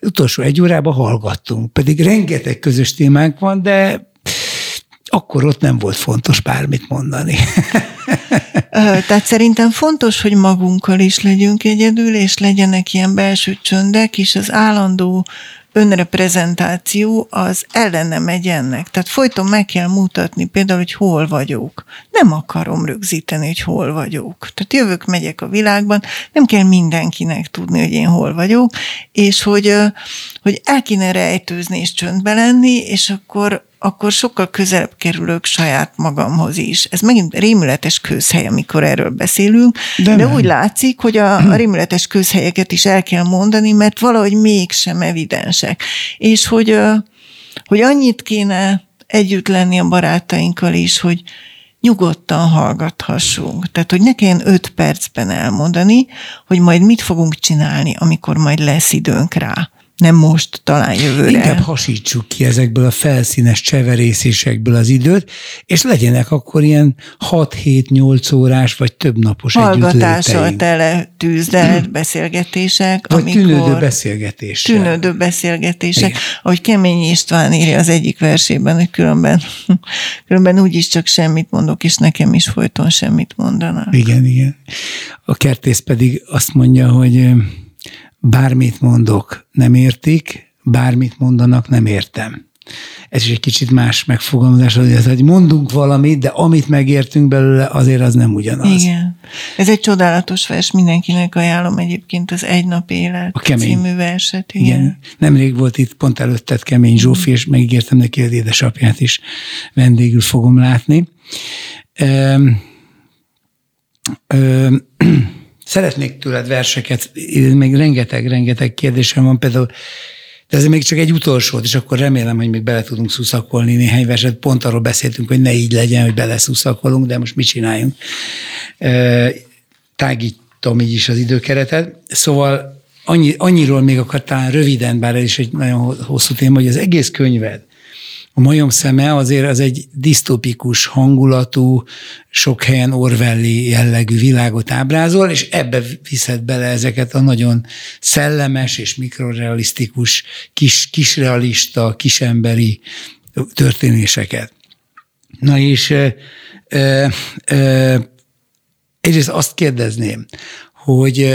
utolsó egy órában hallgattunk, pedig rengeteg közös témánk van, de akkor ott nem volt fontos bármit mondani. Tehát szerintem fontos, hogy magunkkal is legyünk egyedül, és legyenek ilyen belső csöndek, és az állandó önreprezentáció az ellene megy ennek. Tehát folyton meg kell mutatni például, hogy hol vagyok. Nem akarom rögzíteni, hogy hol vagyok. Tehát jövök, megyek a világban, nem kell mindenkinek tudni, hogy én hol vagyok, és hogy, hogy el kéne rejtőzni és csöndbe lenni, és akkor akkor sokkal közelebb kerülök saját magamhoz is. Ez megint rémületes közhely, amikor erről beszélünk, de, de úgy látszik, hogy a, a rémületes közhelyeket is el kell mondani, mert valahogy mégsem evidensek. És hogy, hogy annyit kéne együtt lenni a barátainkkal is, hogy nyugodtan hallgathassunk. Tehát, hogy ne kelljen öt percben elmondani, hogy majd mit fogunk csinálni, amikor majd lesz időnk rá nem most, talán jövőre. Inkább hasítsuk ki ezekből a felszínes cseverészésekből az időt, és legyenek akkor ilyen 6-7-8 órás, vagy több napos Hallgatással tele tűzdelt beszélgetések. Vagy amikor tűnődő beszélgetések. Tűnődő beszélgetések. Igen. Ahogy Kemény István írja az egyik versében, hogy különben, különben úgyis csak semmit mondok, és nekem is folyton semmit mondanak. Igen, igen. A kertész pedig azt mondja, hogy bármit mondok, nem értik, bármit mondanak, nem értem. ez is egy kicsit más megfogalmazás, hogy, ez, hogy mondunk valamit, de amit megértünk belőle, azért az nem ugyanaz. Igen. Ez egy csodálatos vers, mindenkinek ajánlom egyébként az Egy nap élet a kemény. című verset. Igen. igen. Nemrég volt itt pont előtted Kemény Zsófi, és megígértem neki, hogy édesapját is vendégül fogom látni. Ö, ö, szeretnék tőled verseket, még rengeteg-rengeteg kérdésem van, például de ez még csak egy utolsó, és akkor remélem, hogy még bele tudunk szuszakolni néhány verset. Pont arról beszéltünk, hogy ne így legyen, hogy bele szuszakolunk, de most mit csináljunk? Tágítom így is az időkeretet. Szóval annyi, annyiról még akar talán röviden, bár ez is egy nagyon hosszú téma, hogy az egész könyved, a majom szeme azért az egy disztopikus hangulatú, sok helyen orwelli jellegű világot ábrázol, és ebbe viszed bele ezeket a nagyon szellemes és mikrorealisztikus, kis, kisrealista, kisemberi történéseket. Na és ö, ö, ö, egyrészt azt kérdezném, hogy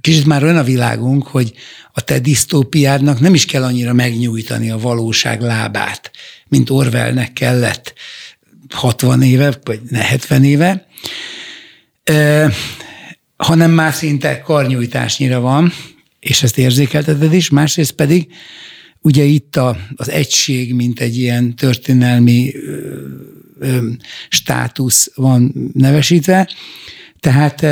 kicsit már olyan a világunk, hogy a te disztópiádnak nem is kell annyira megnyújtani a valóság lábát, mint Orwellnek kellett 60 éve, vagy 70 éve, e, hanem már szinte karnyújtásnyira van, és ezt érzékelteted is, másrészt pedig ugye itt a, az egység, mint egy ilyen történelmi ö, ö, státusz van nevesítve, tehát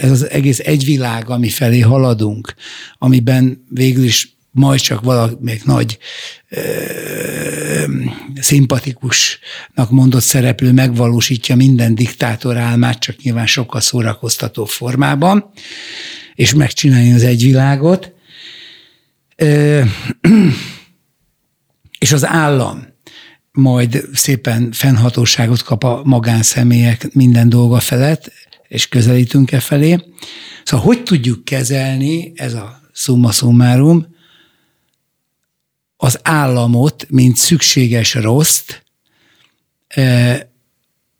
ez az egész egy világ, ami felé haladunk, amiben végül is majd csak valamelyik nagy ö, szimpatikusnak mondott szereplő megvalósítja minden diktátor álmát, csak nyilván sokkal szórakoztató formában, és megcsinálni az egyvilágot. Ö, és az állam majd szépen fennhatóságot kap a magánszemélyek minden dolga felett, és közelítünk e felé. Szóval hogy tudjuk kezelni, ez a summa summarum, az államot, mint szükséges rossz, e,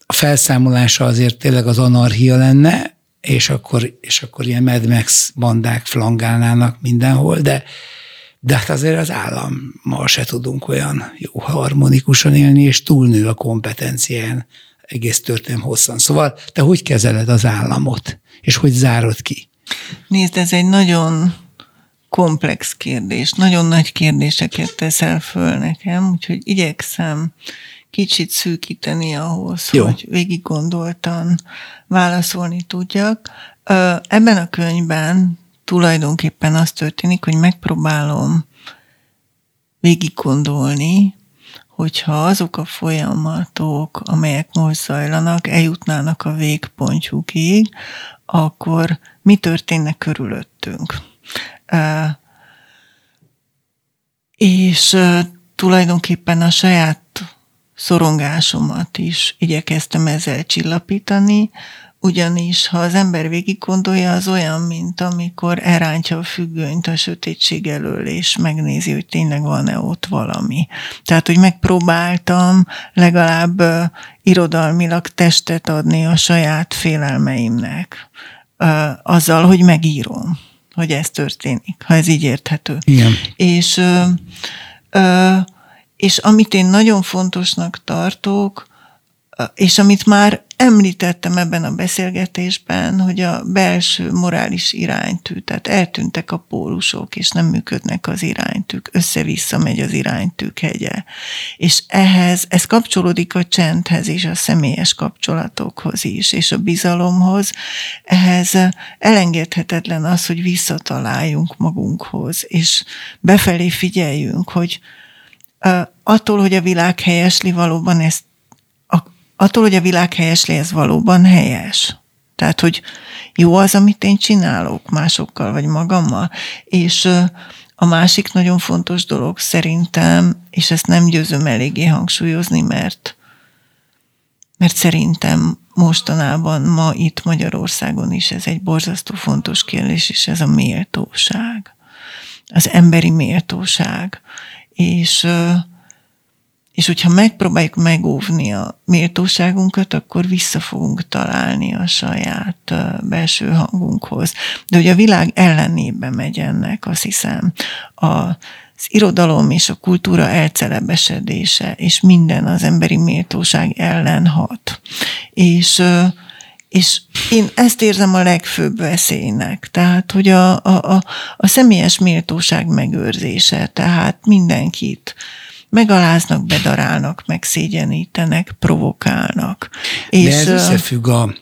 a felszámolása azért tényleg az anarchia lenne, és akkor, és akkor ilyen Mad Max bandák flangálnának mindenhol, de de hát azért az állammal se tudunk olyan jó harmonikusan élni, és túlnő a kompetencián egész történelem hosszan. Szóval te hogy kezeled az államot, és hogy zárod ki? Nézd, ez egy nagyon komplex kérdés, nagyon nagy kérdéseket teszel föl nekem, úgyhogy igyekszem kicsit szűkíteni ahhoz, Jó. hogy végig gondoltan válaszolni tudjak. Ebben a könyvben tulajdonképpen az történik, hogy megpróbálom végig gondolni, hogyha azok a folyamatok, amelyek most zajlanak, eljutnának a végpontjukig, akkor mi történne körülöttünk. És tulajdonképpen a saját szorongásomat is igyekeztem ezzel csillapítani, ugyanis ha az ember végig gondolja, az olyan, mint amikor erántja a függönyt a sötétség elől, és megnézi, hogy tényleg van-e ott valami. Tehát, hogy megpróbáltam legalább irodalmilag testet adni a saját félelmeimnek, azzal, hogy megírom, hogy ez történik, ha ez így érthető. Igen. És, és amit én nagyon fontosnak tartok, és amit már említettem ebben a beszélgetésben, hogy a belső morális iránytű, tehát eltűntek a pólusok, és nem működnek az iránytűk, össze-vissza megy az iránytűk hegye. És ehhez, ez kapcsolódik a csendhez és a személyes kapcsolatokhoz is, és a bizalomhoz. Ehhez elengedhetetlen az, hogy visszataláljunk magunkhoz, és befelé figyeljünk, hogy attól, hogy a világ helyesli, valóban ezt attól, hogy a világ helyes ez valóban helyes. Tehát, hogy jó az, amit én csinálok másokkal vagy magammal. És a másik nagyon fontos dolog szerintem, és ezt nem győzöm eléggé hangsúlyozni, mert, mert szerintem mostanában, ma itt Magyarországon is ez egy borzasztó fontos kérdés, és ez a méltóság. Az emberi méltóság. És és hogyha megpróbáljuk megóvni a méltóságunkat, akkor vissza fogunk találni a saját belső hangunkhoz. De hogy a világ ellenébe megy ennek, azt hiszem, a irodalom és a kultúra elcelebesedése, és minden az emberi méltóság ellen hat. És és én ezt érzem a legfőbb veszélynek, tehát, hogy a, a, a, a személyes méltóság megőrzése, tehát mindenkit megaláznak, bedarálnak, megszégyenítenek, provokálnak. De és, ez összefügg a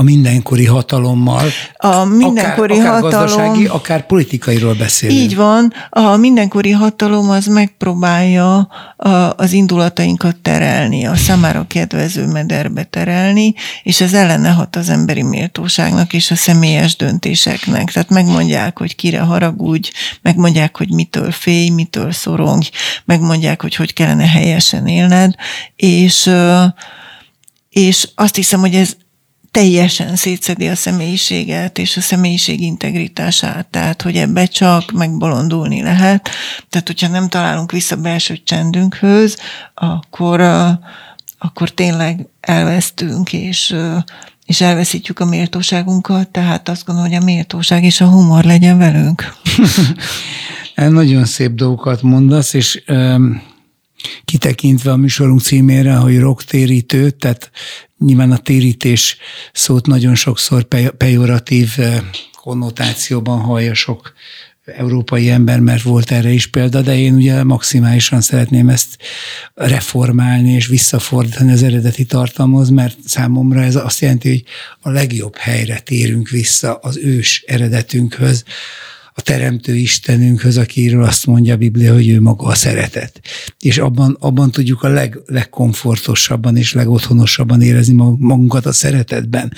a mindenkori hatalommal. A mindenkori akár, hatalom. Akár gazdasági, akár politikairól beszélünk. Így van. A mindenkori hatalom az megpróbálja az indulatainkat terelni, a számára kedvező mederbe terelni, és ez ellene hat az emberi méltóságnak és a személyes döntéseknek. Tehát megmondják, hogy kire haragudj, megmondják, hogy mitől félj, mitől szorongj, megmondják, hogy hogy kellene helyesen élned, és és azt hiszem, hogy ez teljesen szétszedi a személyiséget és a személyiség integritását, tehát hogy ebbe csak megbolondulni lehet. Tehát, hogyha nem találunk vissza belső csendünkhöz, akkor, akkor tényleg elvesztünk, és, és elveszítjük a méltóságunkat, tehát azt gondolom, hogy a méltóság és a humor legyen velünk. Nagyon szép dolgokat mondasz, és kitekintve a műsorunk címére, hogy rocktérítő, tehát nyilván a térítés szót nagyon sokszor pejoratív eh, konnotációban hallja sok európai ember, mert volt erre is példa, de én ugye maximálisan szeretném ezt reformálni és visszafordítani az eredeti tartalmaz, mert számomra ez azt jelenti, hogy a legjobb helyre térünk vissza az ős eredetünkhöz, a teremtő Istenünkhöz, akiről azt mondja a Biblia, hogy ő maga a szeretet. És abban, abban tudjuk a leg, legkomfortosabban és legotthonosabban érezni magunkat a szeretetben.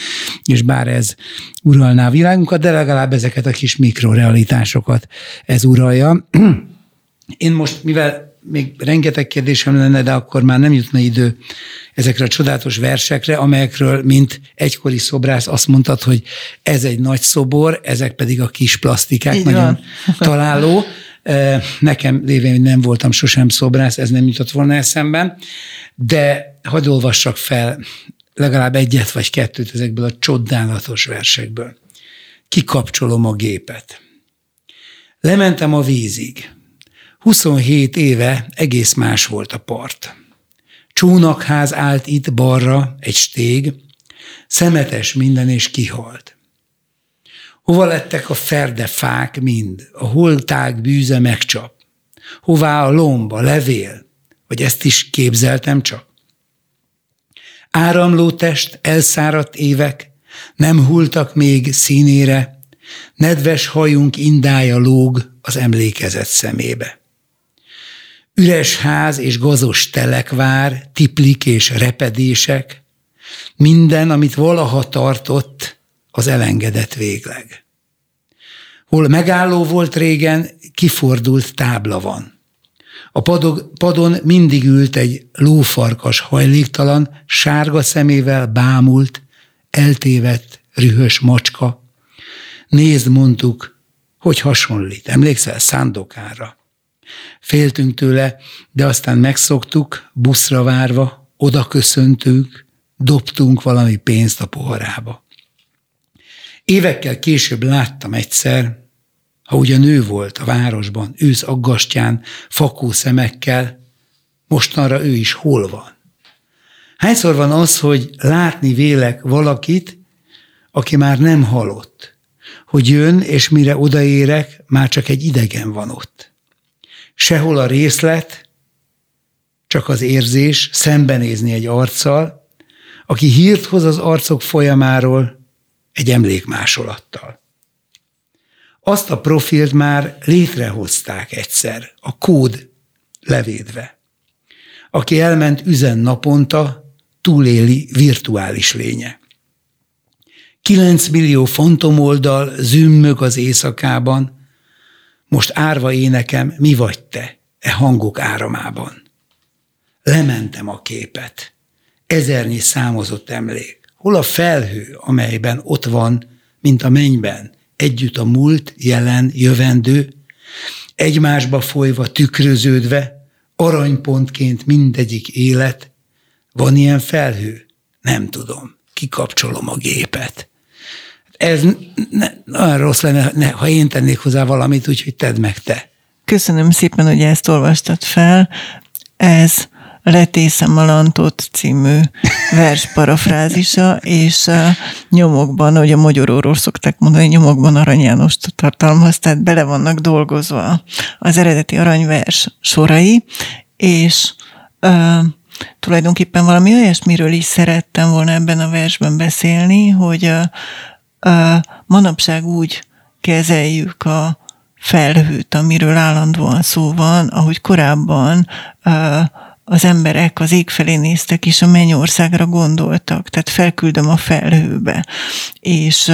És bár ez uralná a világunkat, de legalább ezeket a kis mikrorealitásokat ez uralja. Én most, mivel még rengeteg kérdésem lenne, de akkor már nem jutna idő ezekre a csodálatos versekre, amelyekről, mint egykori szobrász azt mondtad, hogy ez egy nagy szobor, ezek pedig a kis plastikák, Így nagyon van. találó. Nekem lévén, hogy nem voltam sosem szobrász, ez nem jutott volna eszembe, de hadd olvassak fel legalább egyet vagy kettőt ezekből a csodálatos versekből. Kikapcsolom a gépet. Lementem a vízig. 27 éve egész más volt a part. Csónakház állt itt balra, egy stég, szemetes minden és kihalt. Hova lettek a ferde fák mind, a holtág bűze megcsap? Hová a lomb, a levél? Vagy ezt is képzeltem csak? Áramló test, elszáradt évek, nem hultak még színére, nedves hajunk indája lóg az emlékezet szemébe. Üres ház és gazos telekvár, tiplik és repedések, minden, amit valaha tartott, az elengedett végleg. Hol megálló volt régen, kifordult tábla van. A padog, padon mindig ült egy lófarkas hajléktalan, sárga szemével bámult, eltévedt, rühös macska. Nézd, mondtuk, hogy hasonlít. Emlékszel Szándokára? Féltünk tőle, de aztán megszoktuk, buszra várva, oda köszöntünk, dobtunk valami pénzt a poharába. Évekkel később láttam egyszer, ha ugyan nő volt a városban, ősz aggastyán, fakó szemekkel, mostanra ő is hol van? Hányszor van az, hogy látni vélek valakit, aki már nem halott, hogy jön, és mire odaérek, már csak egy idegen van ott sehol a részlet, csak az érzés, szembenézni egy arccal, aki hírt hoz az arcok folyamáról egy emlékmásolattal. Azt a profilt már létrehozták egyszer, a kód levédve. Aki elment üzen naponta, túléli virtuális lénye. 9 millió fantomoldal zümmög az éjszakában, most árva énekem, mi vagy te, e hangok áramában. Lementem a képet, ezernyi számozott emlék. Hol a felhő, amelyben ott van, mint a mennyben, együtt a múlt, jelen, jövendő, egymásba folyva, tükröződve, aranypontként mindegyik élet. Van ilyen felhő? Nem tudom. Kikapcsolom a gépet ez ne, olyan rossz lenne, ne, ha én tennék hozzá valamit, úgyhogy tedd meg te. Köszönöm szépen, hogy ezt olvastad fel. Ez Letészem a Lantot című vers parafrázisa, és a nyomokban, hogy a magyaróról szokták mondani, nyomokban Arany Jánost tartalmaz, tehát bele vannak dolgozva az eredeti aranyvers sorai, és uh, tulajdonképpen valami olyasmiről is szerettem volna ebben a versben beszélni, hogy uh, manapság úgy kezeljük a felhőt, amiről állandóan szó van, ahogy korábban az emberek az ég felé néztek, és a mennyországra gondoltak, tehát felküldöm a felhőbe, és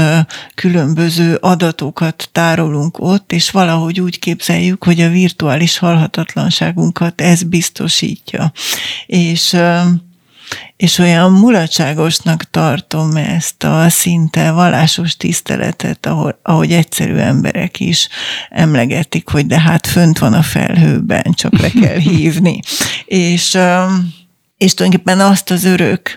különböző adatokat tárolunk ott, és valahogy úgy képzeljük, hogy a virtuális halhatatlanságunkat ez biztosítja. És és olyan mulatságosnak tartom ezt a szinte vallásos tiszteletet, ahol, ahogy egyszerű emberek is emlegetik, hogy de hát fönt van a felhőben, csak le kell hívni. és és tulajdonképpen azt az örök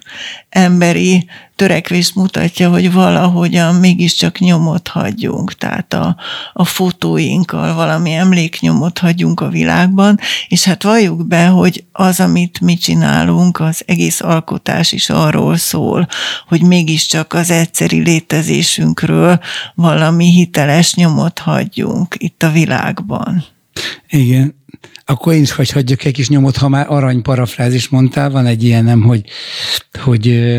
emberi törekvést mutatja, hogy valahogyan mégiscsak nyomot hagyjunk, tehát a, a fotóinkkal valami emléknyomot hagyjunk a világban, és hát valljuk be, hogy az, amit mi csinálunk, az egész alkotás is arról szól, hogy mégiscsak az egyszeri létezésünkről valami hiteles nyomot hagyjunk itt a világban. Igen, akkor én is hagyhatjuk egy kis nyomot, ha már arany parafrázis mondtál, van egy ilyen nem, hogy, hogy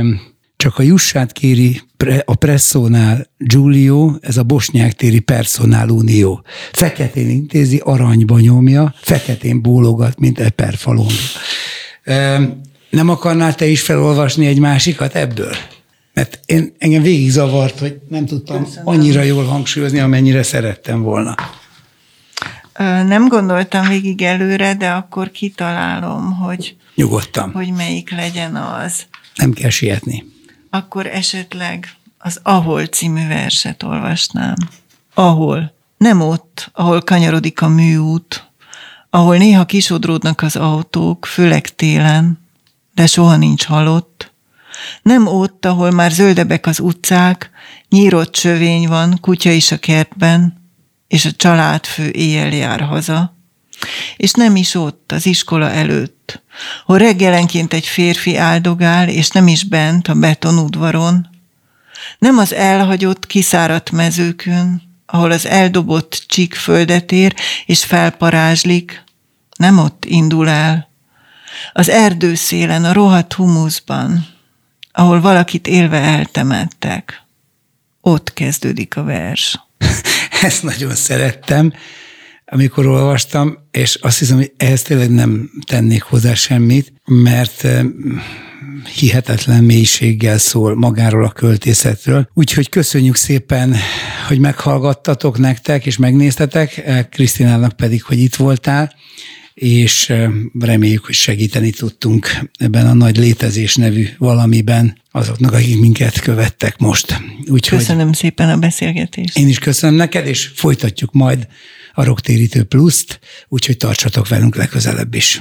csak a jussát kéri a presszónál Giulio, ez a bosnyák téri personál unió. Feketén intézi, aranyba nyomja, feketén bólogat, mint egy perfalon. Nem akarnál te is felolvasni egy másikat ebből? Mert én, engem végig zavart, hogy nem tudtam annyira jól hangsúlyozni, amennyire szerettem volna. Nem gondoltam végig előre, de akkor kitalálom, hogy, Nyugodtan. hogy melyik legyen az. Nem kell sietni. Akkor esetleg az Ahol című verset olvasnám. Ahol. Nem ott, ahol kanyarodik a műút, ahol néha kisodródnak az autók, főleg télen, de soha nincs halott. Nem ott, ahol már zöldebek az utcák, nyírott sövény van, kutya is a kertben, és a családfő éjjel jár haza, és nem is ott, az iskola előtt, hol reggelenként egy férfi áldogál, és nem is bent a betonudvaron, nem az elhagyott, kiszáradt mezőkön, ahol az eldobott csík földet ér, és felparázslik, nem ott indul el. Az erdőszélen, a rohadt humuszban, ahol valakit élve eltemettek. Ott kezdődik a vers. Ezt nagyon szerettem, amikor olvastam, és azt hiszem, hogy ehhez tényleg nem tennék hozzá semmit, mert hihetetlen mélységgel szól magáról a költészetről. Úgyhogy köszönjük szépen, hogy meghallgattatok nektek, és megnéztetek, Krisztinának pedig, hogy itt voltál, és reméljük, hogy segíteni tudtunk ebben a nagy létezés nevű valamiben azoknak, akik minket követtek most. Úgyhogy köszönöm szépen a beszélgetést. Én is köszönöm neked, és folytatjuk majd a Roktérítő Pluszt, úgyhogy tartsatok velünk legközelebb is.